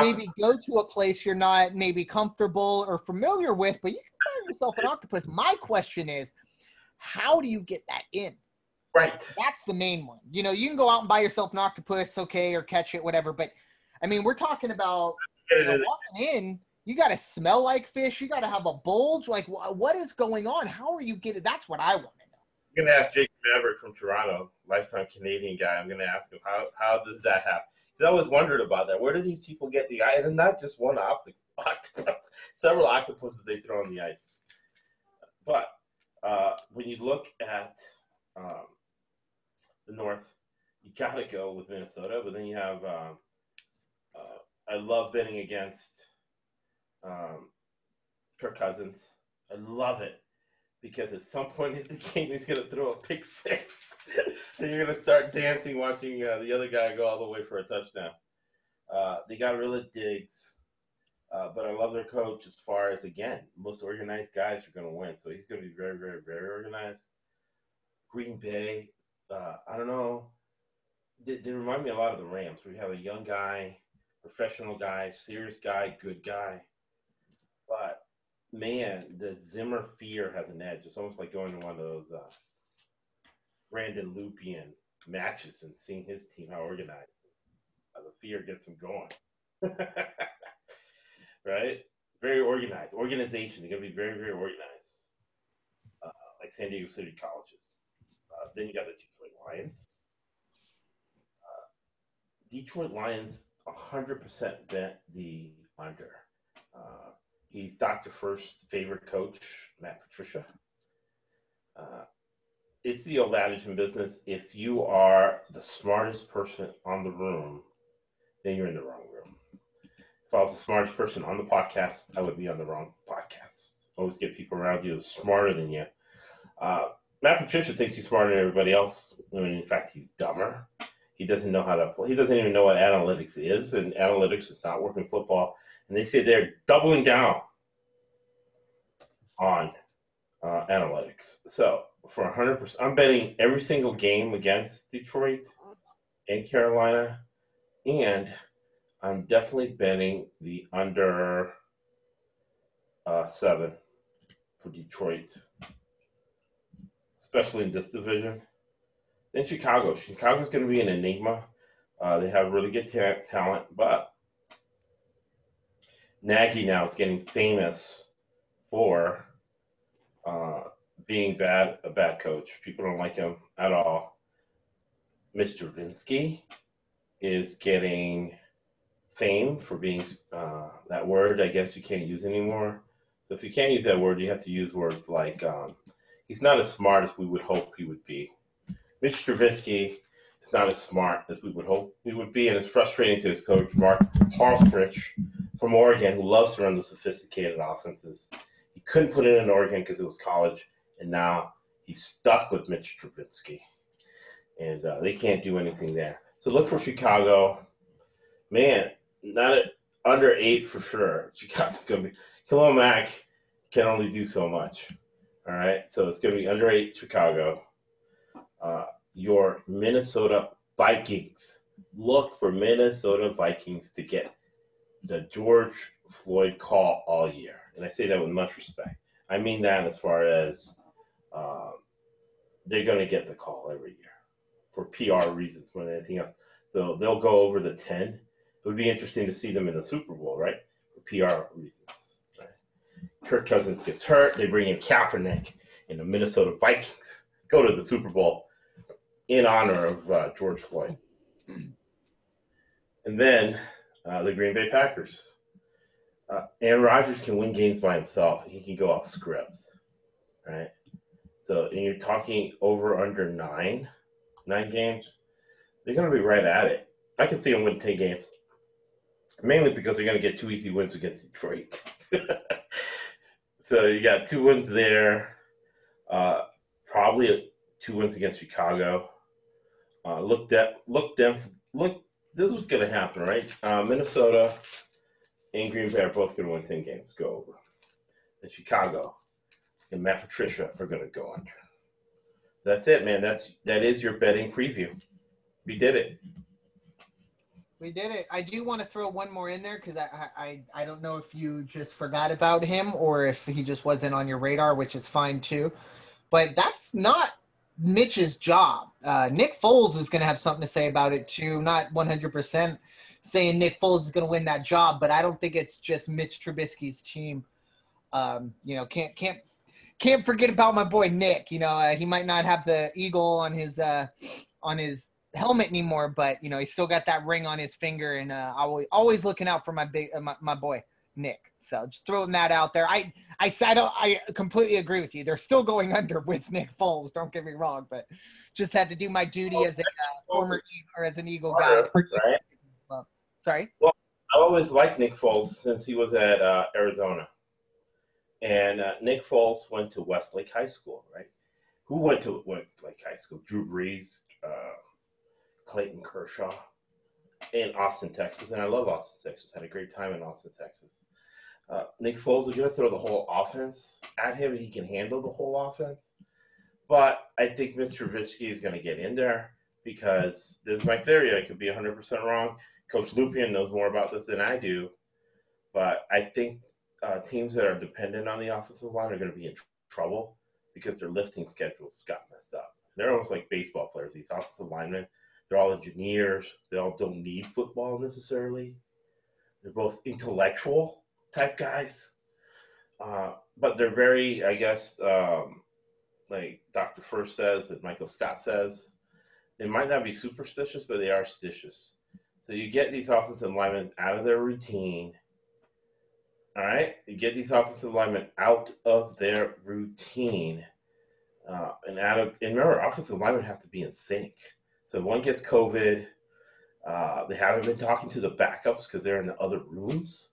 maybe go to a place you're not maybe comfortable or familiar with, but you can find yourself an octopus. My question is, how do you get that in? Right. That's the main one. You know, you can go out and buy yourself an octopus, okay, or catch it, whatever. But I mean, we're talking about you know, walking in, you got to smell like fish. You got to have a bulge. Like, wh- what is going on? How are you getting? That's what I want to know. I'm gonna ask Jake Maverick from Toronto, lifetime Canadian guy. I'm gonna ask him how how does that happen? 'Cause I always wondered about that. Where do these people get the ice? And not just one octopus, octopus several octopuses they throw on the ice. But uh, when you look at um, the North, you gotta go with Minnesota. But then you have um, uh, I love betting against um, Kirk Cousins. I love it because at some point in the game he's going to throw a pick six, and you're going to start dancing watching uh, the other guy go all the way for a touchdown. Uh, they got rid of uh, but I love their coach as far as again most organized guys are going to win, so he's going to be very, very, very organized. Green Bay, uh, I don't know. They, they remind me a lot of the Rams. We have a young guy, professional guy, serious guy, good guy. But man, the Zimmer fear has an edge. It's almost like going to one of those uh, Brandon Lupian matches and seeing his team how organized. The fear gets him going. right? Very organized. Organization. They're going to be very, very organized. Uh, like San Diego City colleges. Uh, then you got the Detroit Lions. Uh, Detroit Lions 100% bet the under. Uh, he's Dr. First's favorite coach, Matt Patricia. Uh, it's the old adage in business if you are the smartest person on the room, then you're in the wrong room. If I was the smartest person on the podcast, I would be on the wrong podcast. Always get people around you smarter than you. Uh, Matt Patricia thinks he's smarter than everybody else. When in fact, he's dumber. He doesn't know how to play. He doesn't even know what analytics is, and analytics is not working football. And they say they're doubling down on uh, analytics. So for 100%, I'm betting every single game against Detroit and Carolina, and I'm definitely betting the under uh, seven for Detroit, especially in this division. Then Chicago. Chicago's going to be an enigma. Uh, they have really good ta- talent, but Nagy now is getting famous for uh, being bad a bad coach. People don't like him at all. Mr. Vinsky is getting fame for being uh, that word. I guess you can't use anymore. So if you can't use that word, you have to use words like um, he's not as smart as we would hope he would be. Mitch Stravinsky is not as smart as we would hope he would be, and it's frustrating to his coach Mark Helfrich from Oregon, who loves to run the sophisticated offenses. He couldn't put it in Oregon because it was college, and now he's stuck with Mitch Stravinsky, and uh, they can't do anything there. So look for Chicago, man. Not at, under eight for sure. Chicago's gonna be. Khalil Mack can only do so much. All right, so it's gonna be under eight Chicago. Uh, your Minnesota Vikings. Look for Minnesota Vikings to get the George Floyd call all year. And I say that with much respect. I mean that as far as um, they're going to get the call every year for PR reasons more than anything else. So they'll go over the 10. It would be interesting to see them in the Super Bowl, right? For PR reasons. Right? Kirk Cousins gets hurt. They bring in Kaepernick, and the Minnesota Vikings go to the Super Bowl in honor of uh, George Floyd. And then uh, the Green Bay Packers. Uh, Aaron Rodgers can win games by himself. He can go off script, right? So, and you're talking over under nine, nine games. They're going to be right at it. I can see them win ten games, mainly because they're going to get two easy wins against Detroit. so you got two wins there, uh, probably two wins against Chicago. Uh, look at look them look. This was going to happen, right? Uh, Minnesota and Green Bay are both going to win ten games. Go over. And Chicago and Matt Patricia are going to go under. That's it, man. That's that is your betting preview. We did it. We did it. I do want to throw one more in there because I, I I don't know if you just forgot about him or if he just wasn't on your radar, which is fine too. But that's not Mitch's job. Uh, Nick Foles is going to have something to say about it too. Not 100%. saying Nick Foles is going to win that job, but I don't think it's just Mitch Trubisky's team. Um, you know, can't can't can't forget about my boy Nick. You know, uh, he might not have the eagle on his uh, on his helmet anymore, but you know, he's still got that ring on his finger, and uh, always always looking out for my big uh, my, my boy Nick. So just throwing that out there. I I said I completely agree with you. They're still going under with Nick Foles. Don't get me wrong, but just had to do my duty as a uh, former or as an Eagle guy. Right? Sorry. Well, I always liked Nick Foles since he was at uh, Arizona. And uh, Nick Foles went to Westlake High School, right? Who went to Westlake High School? Drew Brees, uh, Clayton Kershaw, in Austin, Texas. And I love Austin, Texas. Had a great time in Austin, Texas. Uh, Nick Foles is going to throw the whole offense at him, and he can handle the whole offense. But I think Mr. Trubisky is going to get in there because this is my theory. I could be 100% wrong. Coach Lupian knows more about this than I do. But I think uh, teams that are dependent on the offensive line are going to be in tr- trouble because their lifting schedules got messed up. They're almost like baseball players. These offensive linemen, they're all engineers. They all don't need football necessarily. They're both intellectual type guys, uh, but they're very, I guess, um, like Dr. First says and Michael Scott says, they might not be superstitious, but they are stitious. So you get these offensive linemen out of their routine. All right, you get these offensive linemen out of their routine, uh, and out of and remember, offensive linemen have to be in sync. So one gets COVID, uh, they haven't been talking to the backups because they're in the other rooms.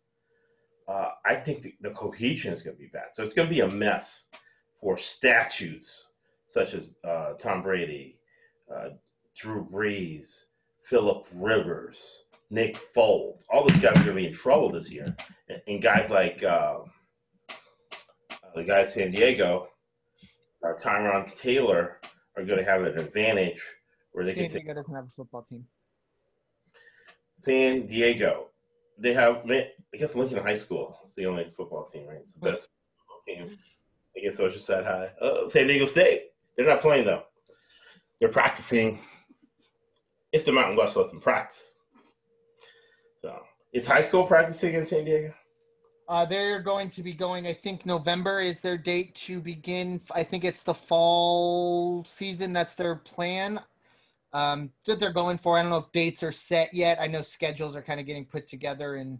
Uh, I think the, the cohesion is going to be bad. So it's going to be a mess for statues such as uh, Tom Brady, uh, Drew Brees, Philip Rivers, Nick Foles. All those guys are going to be in trouble this year. And, and guys like uh, the guys San Diego, uh, Tyrod Taylor, are going to have an advantage where they San can take Diego doesn't have a football team. San Diego. They have, I guess, Lincoln High School is the only football team, right? It's the best football team. I guess Oceanside High. Uh, San Diego State. They're not playing though. They're practicing. It's the Mountain West them practice. So is high school practicing in San Diego? Uh, they're going to be going. I think November is their date to begin. I think it's the fall season. That's their plan. Um, that they're going for. I don't know if dates are set yet. I know schedules are kind of getting put together, and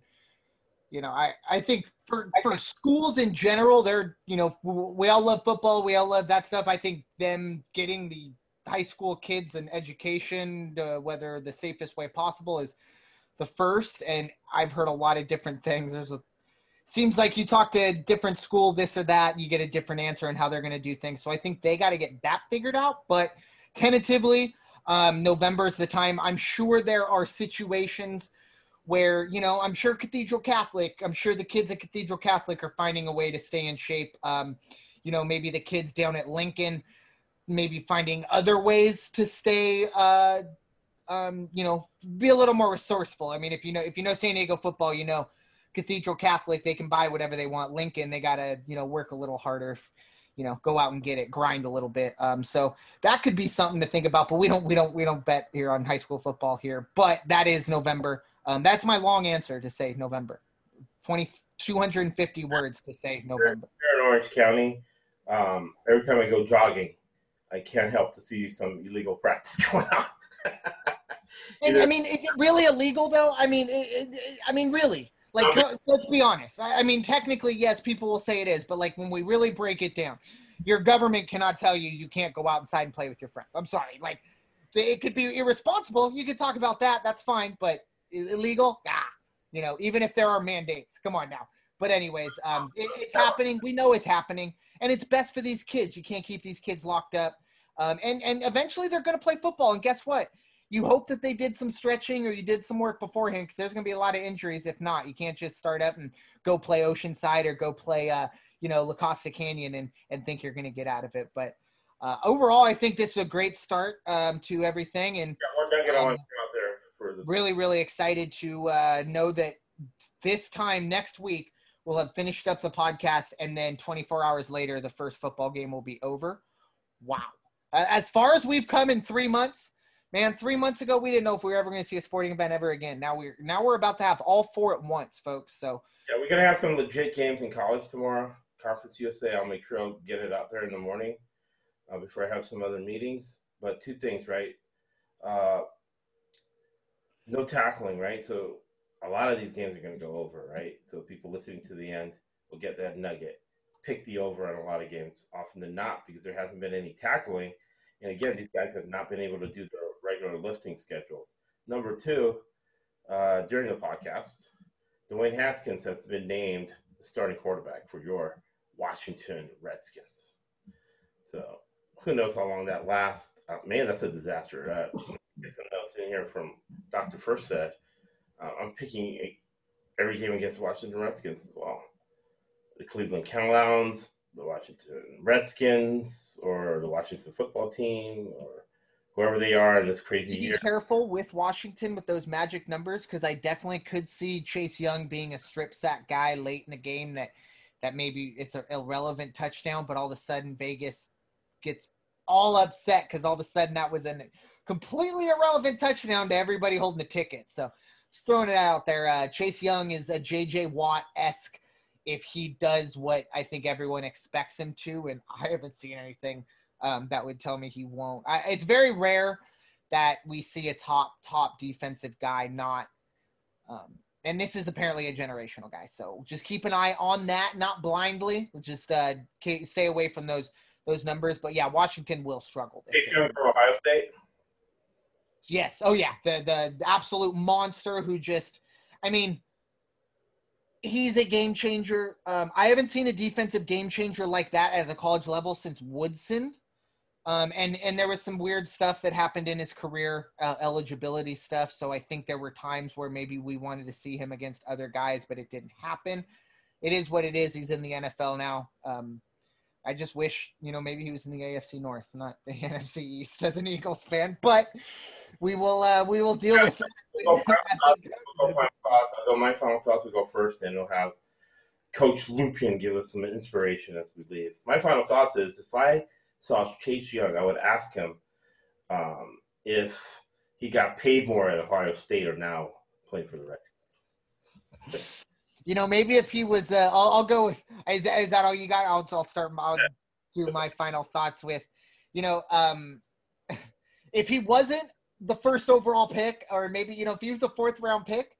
you know, I I think for for schools in general, they're you know we all love football. We all love that stuff. I think them getting the high school kids an education, uh, whether the safest way possible, is the first. And I've heard a lot of different things. There's a seems like you talk to a different school, this or that, you get a different answer on how they're going to do things. So I think they got to get that figured out. But tentatively, um, November is the time. I'm sure there are situations where, you know, I'm sure Cathedral Catholic, I'm sure the kids at Cathedral Catholic are finding a way to stay in shape. Um, you know, maybe the kids down at Lincoln, maybe finding other ways to stay, uh, um, you know, be a little more resourceful. I mean, if you know, if you know San Diego football, you know, Cathedral Catholic, they can buy whatever they want. Lincoln, they got to, you know, work a little harder. You know, go out and get it, grind a little bit. Um, so that could be something to think about. But we don't, we don't, we don't bet here on high school football here. But that is November. Um, that's my long answer to say November. 20, 250 words to say November. Here in Orange County, um, every time I go jogging, I can't help to see some illegal practice going on. And, I mean, is it really illegal though? I mean, it, it, I mean, really? Like, co- let's be honest. I, I mean, technically, yes, people will say it is, but like when we really break it down, your government cannot tell you you can't go outside and play with your friends. I'm sorry. Like, it could be irresponsible. You could talk about that. That's fine. But illegal? Ah, you know, even if there are mandates. Come on now. But anyways, um, it, it's happening. We know it's happening, and it's best for these kids. You can't keep these kids locked up. Um, and and eventually they're going to play football. And guess what? You hope that they did some stretching or you did some work beforehand because there's going to be a lot of injuries. If not, you can't just start up and go play Oceanside or go play, uh, you know, La Costa Canyon and and think you're going to get out of it. But uh, overall, I think this is a great start um, to everything, and Yeah, we're gonna get Um, on out there for the really, really excited to uh, know that this time next week we'll have finished up the podcast, and then 24 hours later, the first football game will be over. Wow! Uh, as far as we've come in three months, Man, three months ago we didn't know if we were ever going to see a sporting event ever again. Now we're now we're about to have all four at once, folks. So Yeah, we're gonna have some legit games in college tomorrow. Conference USA. I'll make sure I'll get it out there in the morning uh, before I have some other meetings. But two things, right? Uh, no tackling, right? So a lot of these games are going to go over, right? So people listening to the end will get that nugget. Pick the over on a lot of games, often than not, because there hasn't been any tackling. And again, these guys have not been able to do their regular lifting schedules. Number two, uh, during the podcast, Dwayne Haskins has been named starting quarterback for your Washington Redskins. So who knows how long that lasts? Uh, man, that's a disaster. Uh, get some notes in here from Dr. First said. Uh, I'm picking a, every game against Washington Redskins as well. The Cleveland Clowns, the Washington Redskins, or the Washington football team, or whoever they are in this crazy be year. careful with Washington with those magic numbers because I definitely could see Chase Young being a strip sack guy late in the game that that maybe it's an irrelevant touchdown, but all of a sudden Vegas gets all upset because all of a sudden that was a completely irrelevant touchdown to everybody holding the ticket. So just throwing it out there. Uh, Chase Young is a JJ Watt esque if he does what I think everyone expects him to, and I haven't seen anything um, that would tell me he won't. I, it's very rare that we see a top top defensive guy not. Um, and this is apparently a generational guy, so just keep an eye on that, not blindly. Just uh, stay away from those those numbers. But yeah, Washington will struggle. Chase from Ohio State. Yes. Oh yeah. The the, the absolute monster who just I mean he's a game changer. Um, I haven't seen a defensive game changer like that at the college level since Woodson. Um, and and there was some weird stuff that happened in his career uh, eligibility stuff. So I think there were times where maybe we wanted to see him against other guys, but it didn't happen. It is what it is. He's in the NFL now. Um, I just wish you know maybe he was in the AFC North, not the NFC East, as an Eagles fan. But we will uh, we will deal with that. my final thoughts. We go first, and we'll have Coach Lupian give us some inspiration as we leave. My final thoughts is if I saw Chase Young, I would ask him um, if he got paid more at Ohio State or now playing for the Redskins. You know, maybe if he was, uh, I'll, I'll go with. Is, is that all you got? I'll, I'll start. I'll do my final thoughts with, you know, um, if he wasn't the first overall pick, or maybe you know, if he was a fourth round pick,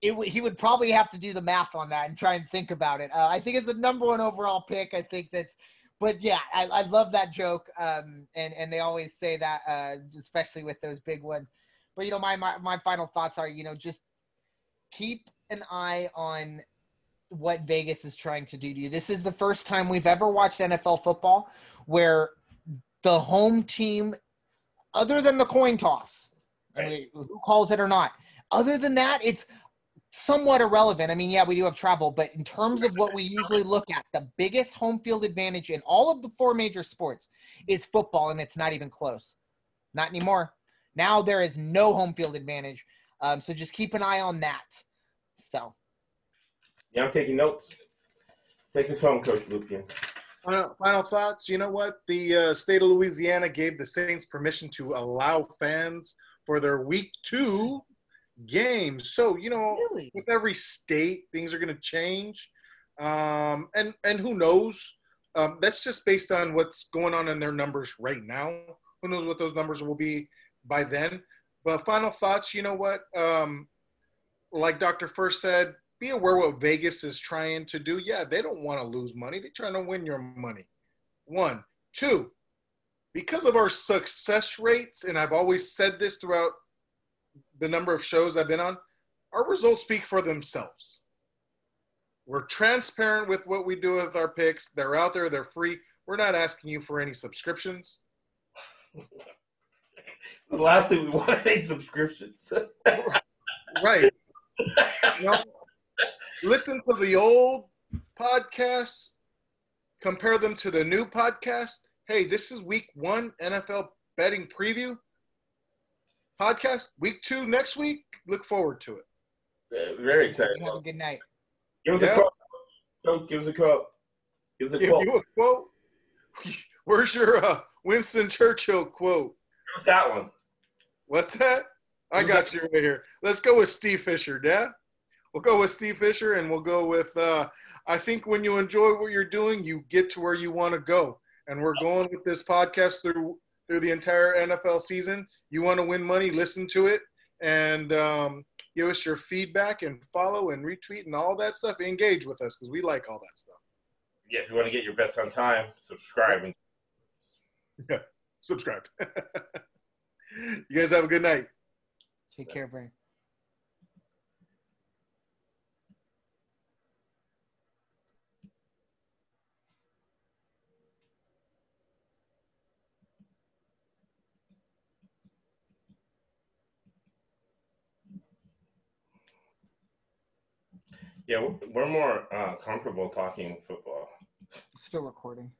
it w- he would probably have to do the math on that and try and think about it. Uh, I think it's the number one overall pick. I think that's, but yeah, I, I love that joke. Um, and and they always say that, uh, especially with those big ones. But you know, my my, my final thoughts are, you know, just keep an eye on what Vegas is trying to do to you. This is the first time we've ever watched NFL football where the home team, other than the coin toss, I mean, who calls it or not, other than that, it's somewhat irrelevant. I mean, yeah, we do have travel, but in terms of what we usually look at, the biggest home field advantage in all of the four major sports is football, and it's not even close. Not anymore. Now there is no home field advantage. Um, so just keep an eye on that. So. Yeah, I'm taking notes. Take us home, Coach Lupian. Final, final thoughts. You know what? The uh, state of Louisiana gave the Saints permission to allow fans for their week two games. So you know, Really? with every state, things are going to change, um, and and who knows? Um, that's just based on what's going on in their numbers right now. Who knows what those numbers will be by then? But final thoughts. You know what? Um, like Dr. First said, be aware what Vegas is trying to do. Yeah, they don't want to lose money. They're trying to win your money. One, two, because of our success rates, and I've always said this throughout the number of shows I've been on, our results speak for themselves. We're transparent with what we do with our picks. They're out there, they're free. We're not asking you for any subscriptions. The last thing we want eight subscriptions. Right. You know, listen to the old podcasts, compare them to the new podcast. Hey, this is week one NFL betting preview podcast. Week two next week. Look forward to it. Yeah, Very excited. Have a good night. Give us Yeah. a quote. Coach, give us a quote. Give us a Give quote. you a quote. Where's your uh, Winston Churchill quote? Give us that one. What's that? I got you right here. Let's go with Steve Fisher, yeah? We'll go with Steve Fisher and we'll go with uh I think when you enjoy what you're doing, you get to where you want to go. And we're going with this podcast through through the entire NFL season. You want to win money, listen to it and um, give us your feedback and follow and retweet and all that stuff. Engage with us because we like all that stuff. Yeah, if you want to get your bets on time, subscribe. And Yeah, subscribe. you guys have a good night. Take care, Brian. Yeah, we're, more uh, comfortable talking football. Still recording.